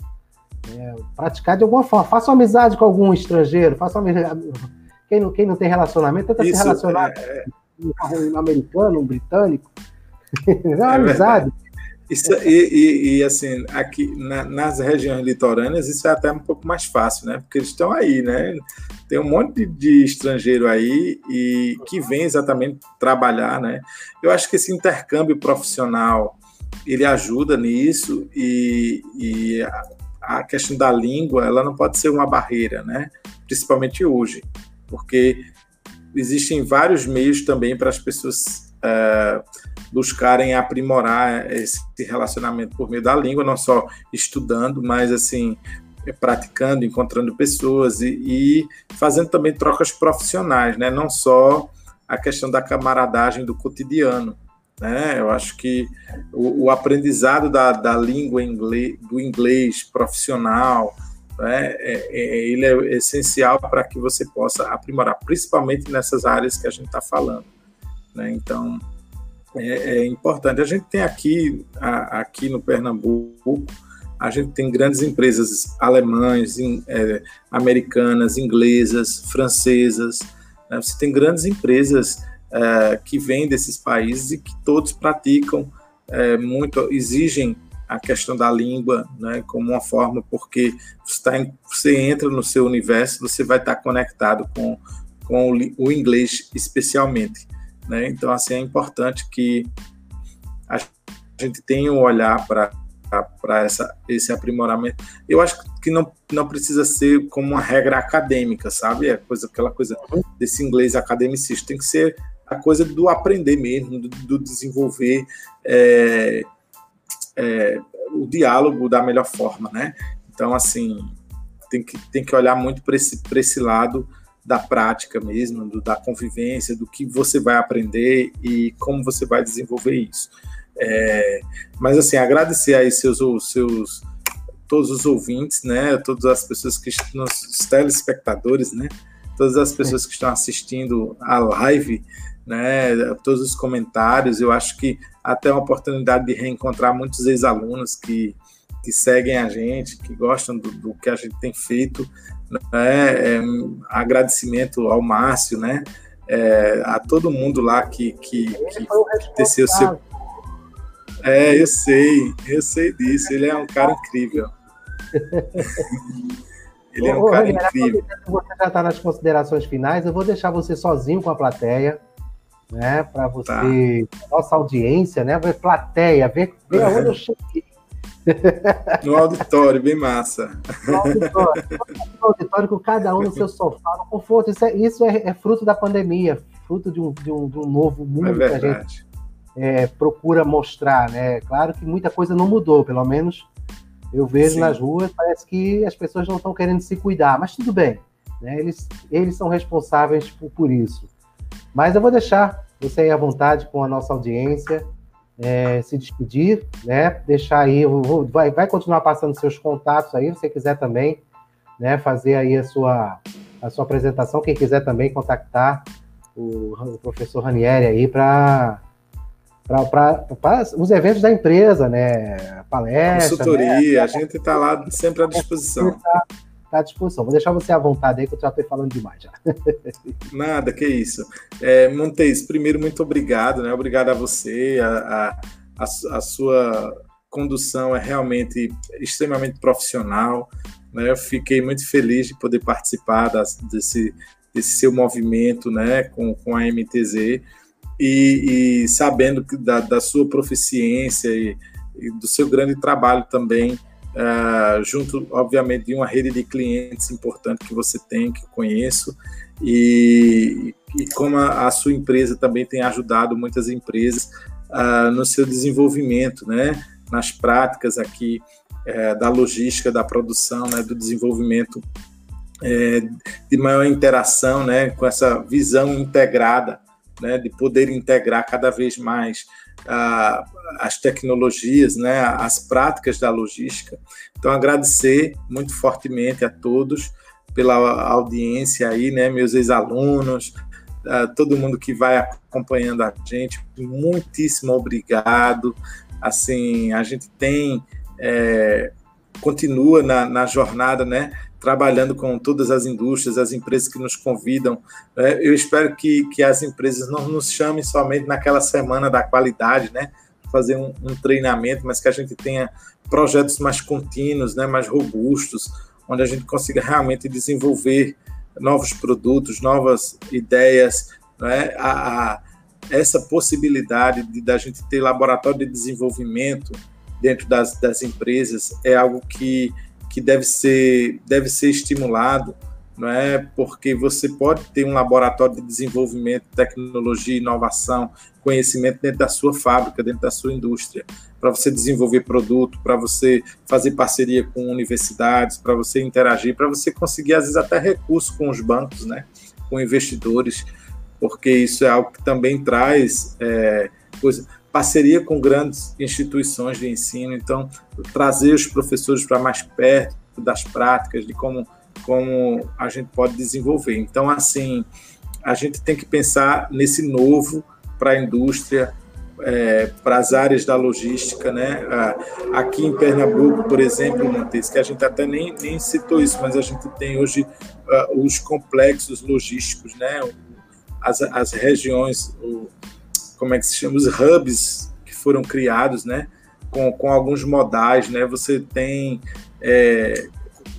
É, praticar de alguma forma. Faça uma amizade com algum estrangeiro, faça uma quem não, quem não tem relacionamento, tenta Isso, se relacionar é... com um americano, um britânico. é uma é amizade. Isso, e, e, e, assim, aqui na, nas regiões litorâneas, isso é até um pouco mais fácil, né? Porque eles estão aí, né? tem um monte de estrangeiro aí e que vem exatamente trabalhar, né? Eu acho que esse intercâmbio profissional ele ajuda nisso e, e a, a questão da língua ela não pode ser uma barreira, né? Principalmente hoje, porque existem vários meios também para as pessoas uh, buscarem aprimorar esse relacionamento por meio da língua, não só estudando, mas assim praticando, encontrando pessoas e, e fazendo também trocas profissionais, né? Não só a questão da camaradagem do cotidiano, né? Eu acho que o, o aprendizado da, da língua inglês, do inglês profissional, né? É, é, ele é essencial para que você possa aprimorar, principalmente nessas áreas que a gente está falando. Né? Então, é, é, importante. A gente tem aqui, a, aqui no Pernambuco, a gente tem grandes empresas alemãs, in, é, americanas, inglesas, francesas. Né? Você tem grandes empresas é, que vêm desses países e que todos praticam é, muito, exigem a questão da língua né, como uma forma, porque você, tá em, você entra no seu universo, você vai estar conectado com, com o, o inglês especialmente. Né? Então, assim, é importante que a gente tenha um olhar para para esse aprimoramento. Eu acho que não, não precisa ser como uma regra acadêmica, sabe? É coisa, aquela coisa desse inglês academicista. Tem que ser a coisa do aprender mesmo, do, do desenvolver é, é, o diálogo da melhor forma, né? Então, assim, tem que, tem que olhar muito para esse, esse lado da prática mesmo, do, da convivência, do que você vai aprender e como você vai desenvolver isso. É, mas assim, agradecer aí seus, seus todos os ouvintes, né, todas as pessoas que estão, os telespectadores, né, todas as pessoas que estão assistindo a live, né, todos os comentários. Eu acho que até uma oportunidade de reencontrar muitos ex-alunos que, que seguem a gente, que gostam do, do que a gente tem feito né? É, agradecimento ao Márcio, né? É, a todo mundo lá que, que, que teceu seu. É, eu sei, eu sei disso. Ele é um cara incrível. Ele é um cara incrível. Você já está nas considerações finais, eu vou deixar você sozinho com a plateia, né? Para você, tá. nossa audiência, né? Ver plateia, ver, ver aonde eu cheguei no auditório, bem massa. No auditório, no auditório com cada um no seu sofá, no conforto. Isso é, isso é, é fruto da pandemia, fruto de um, de um, de um novo mundo é que a gente é, procura mostrar, né? Claro que muita coisa não mudou, pelo menos eu vejo Sim. nas ruas, parece que as pessoas não estão querendo se cuidar, mas tudo bem, né? Eles, eles são responsáveis por, por isso. Mas eu vou deixar você aí à vontade com a nossa audiência é, se despedir, né? Deixar aí, vou, vai, vai continuar passando seus contatos aí, se você quiser também, né? Fazer aí a sua, a sua apresentação, quem quiser também contactar o, o professor Ranieri aí para para os eventos da empresa, né? Palestra. Consultoria, né? a gente está lá sempre à disposição. Tá está à disposição. Vou deixar você à vontade aí, que eu já estou falando demais já. Nada, que isso. É, Montes, primeiro, muito obrigado, né? Obrigado a você, a, a, a sua condução é realmente extremamente profissional. Né? Eu fiquei muito feliz de poder participar das, desse, desse seu movimento né? com, com a MTZ e, e sabendo da, da sua proficiência e, e do seu grande trabalho também uh, junto, obviamente, de uma rede de clientes importante que você tem, que eu conheço, e, e como a, a, sua empresa também tem ajudado muitas empresas uh, no seu desenvolvimento, né, nas práticas aqui uh, da logística, da produção, né, do desenvolvimento é, de maior interação, né, com essa visão integrada, né, de poder integrar cada vez mais as tecnologias, né, as práticas da logística. Então, agradecer muito fortemente a todos pela audiência aí, né, meus ex-alunos, todo mundo que vai acompanhando a gente, muitíssimo obrigado. Assim, a gente tem, é, continua na, na jornada, né, trabalhando com todas as indústrias, as empresas que nos convidam. Né? Eu espero que, que as empresas não nos chamem somente naquela semana da qualidade, né? Fazer um, um treinamento, mas que a gente tenha projetos mais contínuos, né? mais robustos, onde a gente consiga realmente desenvolver novos produtos, novas ideias, né? a, a essa possibilidade de da gente ter laboratório de desenvolvimento dentro das, das empresas é algo que, que deve, ser, deve ser estimulado, não é? Porque você pode ter um laboratório de desenvolvimento, tecnologia, inovação, conhecimento dentro da sua fábrica, dentro da sua indústria, para você desenvolver produto, para você fazer parceria com universidades, para você interagir, para você conseguir às vezes até recursos com os bancos, né? Com investidores porque isso é algo que também traz é, coisa, parceria com grandes instituições de ensino, então trazer os professores para mais perto das práticas, de como, como a gente pode desenvolver. Então, assim, a gente tem que pensar nesse novo para a indústria, é, para as áreas da logística, né? Aqui em Pernambuco, por exemplo, Montes, que a gente até nem, nem citou isso, mas a gente tem hoje uh, os complexos logísticos, né? as, as regiões, o, como é que se chama, os hubs que foram criados, né, com, com alguns modais, né, você tem é,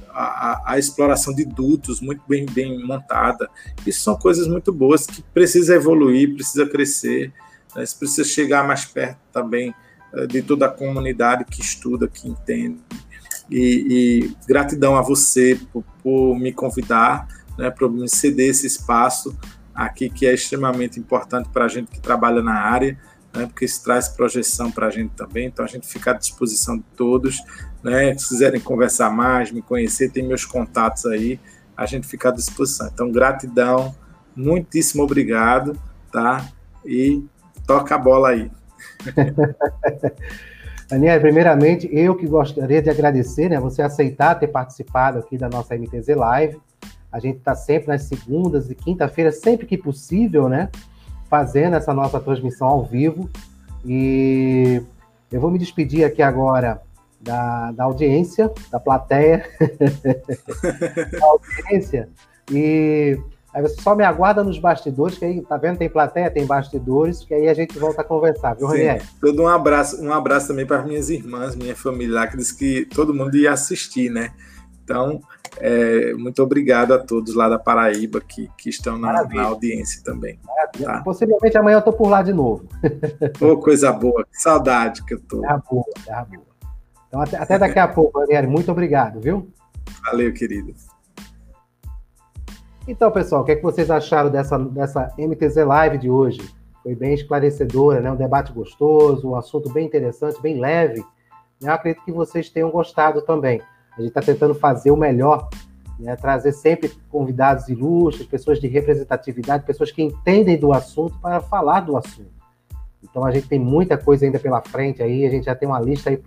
a, a, exploração de dutos muito bem, bem montada. Isso são coisas muito boas que precisa evoluir, precisa crescer, né, precisa chegar mais perto também é, de toda a comunidade que estuda, que entende. E, e gratidão a você por, por me convidar, né, por me ceder esse espaço aqui que é extremamente importante para a gente que trabalha na área, né, porque isso traz projeção para a gente também, então a gente fica à disposição de todos, né, se quiserem conversar mais, me conhecer, tem meus contatos aí, a gente fica à disposição. Então, gratidão, muitíssimo obrigado, tá? E toca a bola aí. Daniel, primeiramente, eu que gostaria de agradecer, né, você aceitar ter participado aqui da nossa MTZ Live, a gente está sempre nas segundas e quinta-feiras, sempre que possível, né? Fazendo essa nossa transmissão ao vivo. E eu vou me despedir aqui agora da, da audiência, da plateia, da audiência. E aí você só me aguarda nos bastidores, que aí, tá vendo? Tem plateia, tem bastidores, que aí a gente volta a conversar, viu, Ranieri? Todo um abraço, um abraço também para minhas irmãs, minha família lá, que disse que todo mundo ia assistir, né? Então, é, muito obrigado a todos lá da Paraíba que, que estão na, na audiência também. Tá? Possivelmente amanhã eu estou por lá de novo. Pô, coisa boa, que saudade que eu estou. Terra boa, terra boa. Então, até, até daqui a pouco, Daniel. Muito obrigado, viu? Valeu, querido. Então, pessoal, o que, é que vocês acharam dessa, dessa MTZ Live de hoje? Foi bem esclarecedora, né? um debate gostoso, um assunto bem interessante, bem leve. Eu acredito que vocês tenham gostado também. A gente está tentando fazer o melhor, né? trazer sempre convidados ilustres, pessoas de representatividade, pessoas que entendem do assunto para falar do assunto. Então a gente tem muita coisa ainda pela frente aí, a gente já tem uma lista aí.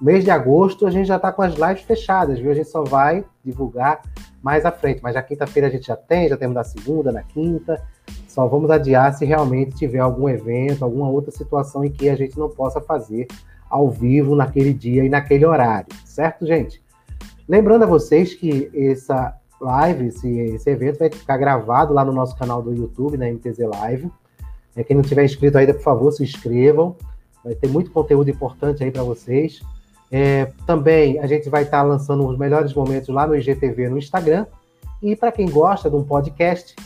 Mês de agosto a gente já está com as lives fechadas, viu? A gente só vai divulgar mais à frente, mas já quinta-feira a gente já tem, já temos na segunda, na quinta. Só vamos adiar se realmente tiver algum evento, alguma outra situação em que a gente não possa fazer ao vivo naquele dia e naquele horário, certo, gente? Lembrando a vocês que essa live, esse, esse evento vai ficar gravado lá no nosso canal do YouTube, na MTZ Live. É, quem não tiver inscrito ainda, por favor, se inscrevam. Vai ter muito conteúdo importante aí para vocês. É, também a gente vai estar tá lançando os melhores momentos lá no IGTV no Instagram. E para quem gosta de um podcast,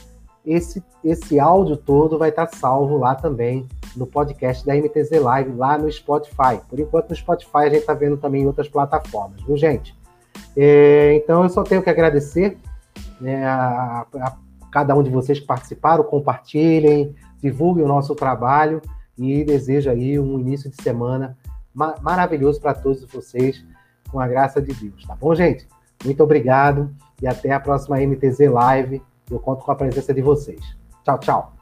esse, esse áudio todo vai estar tá salvo lá também no podcast da MTZ Live, lá no Spotify. Por enquanto, no Spotify a gente está vendo também em outras plataformas, viu, gente? É, então, eu só tenho que agradecer né, a, a, cada um de vocês que participaram, compartilhem, divulguem o nosso trabalho e desejo aí um início de semana ma maravilhoso para todos vocês, com a graça de Deus, tá bom, gente? Muito obrigado e até a próxima MTZ Live. Eu conto com a presença de vocês. Tchau, tchau.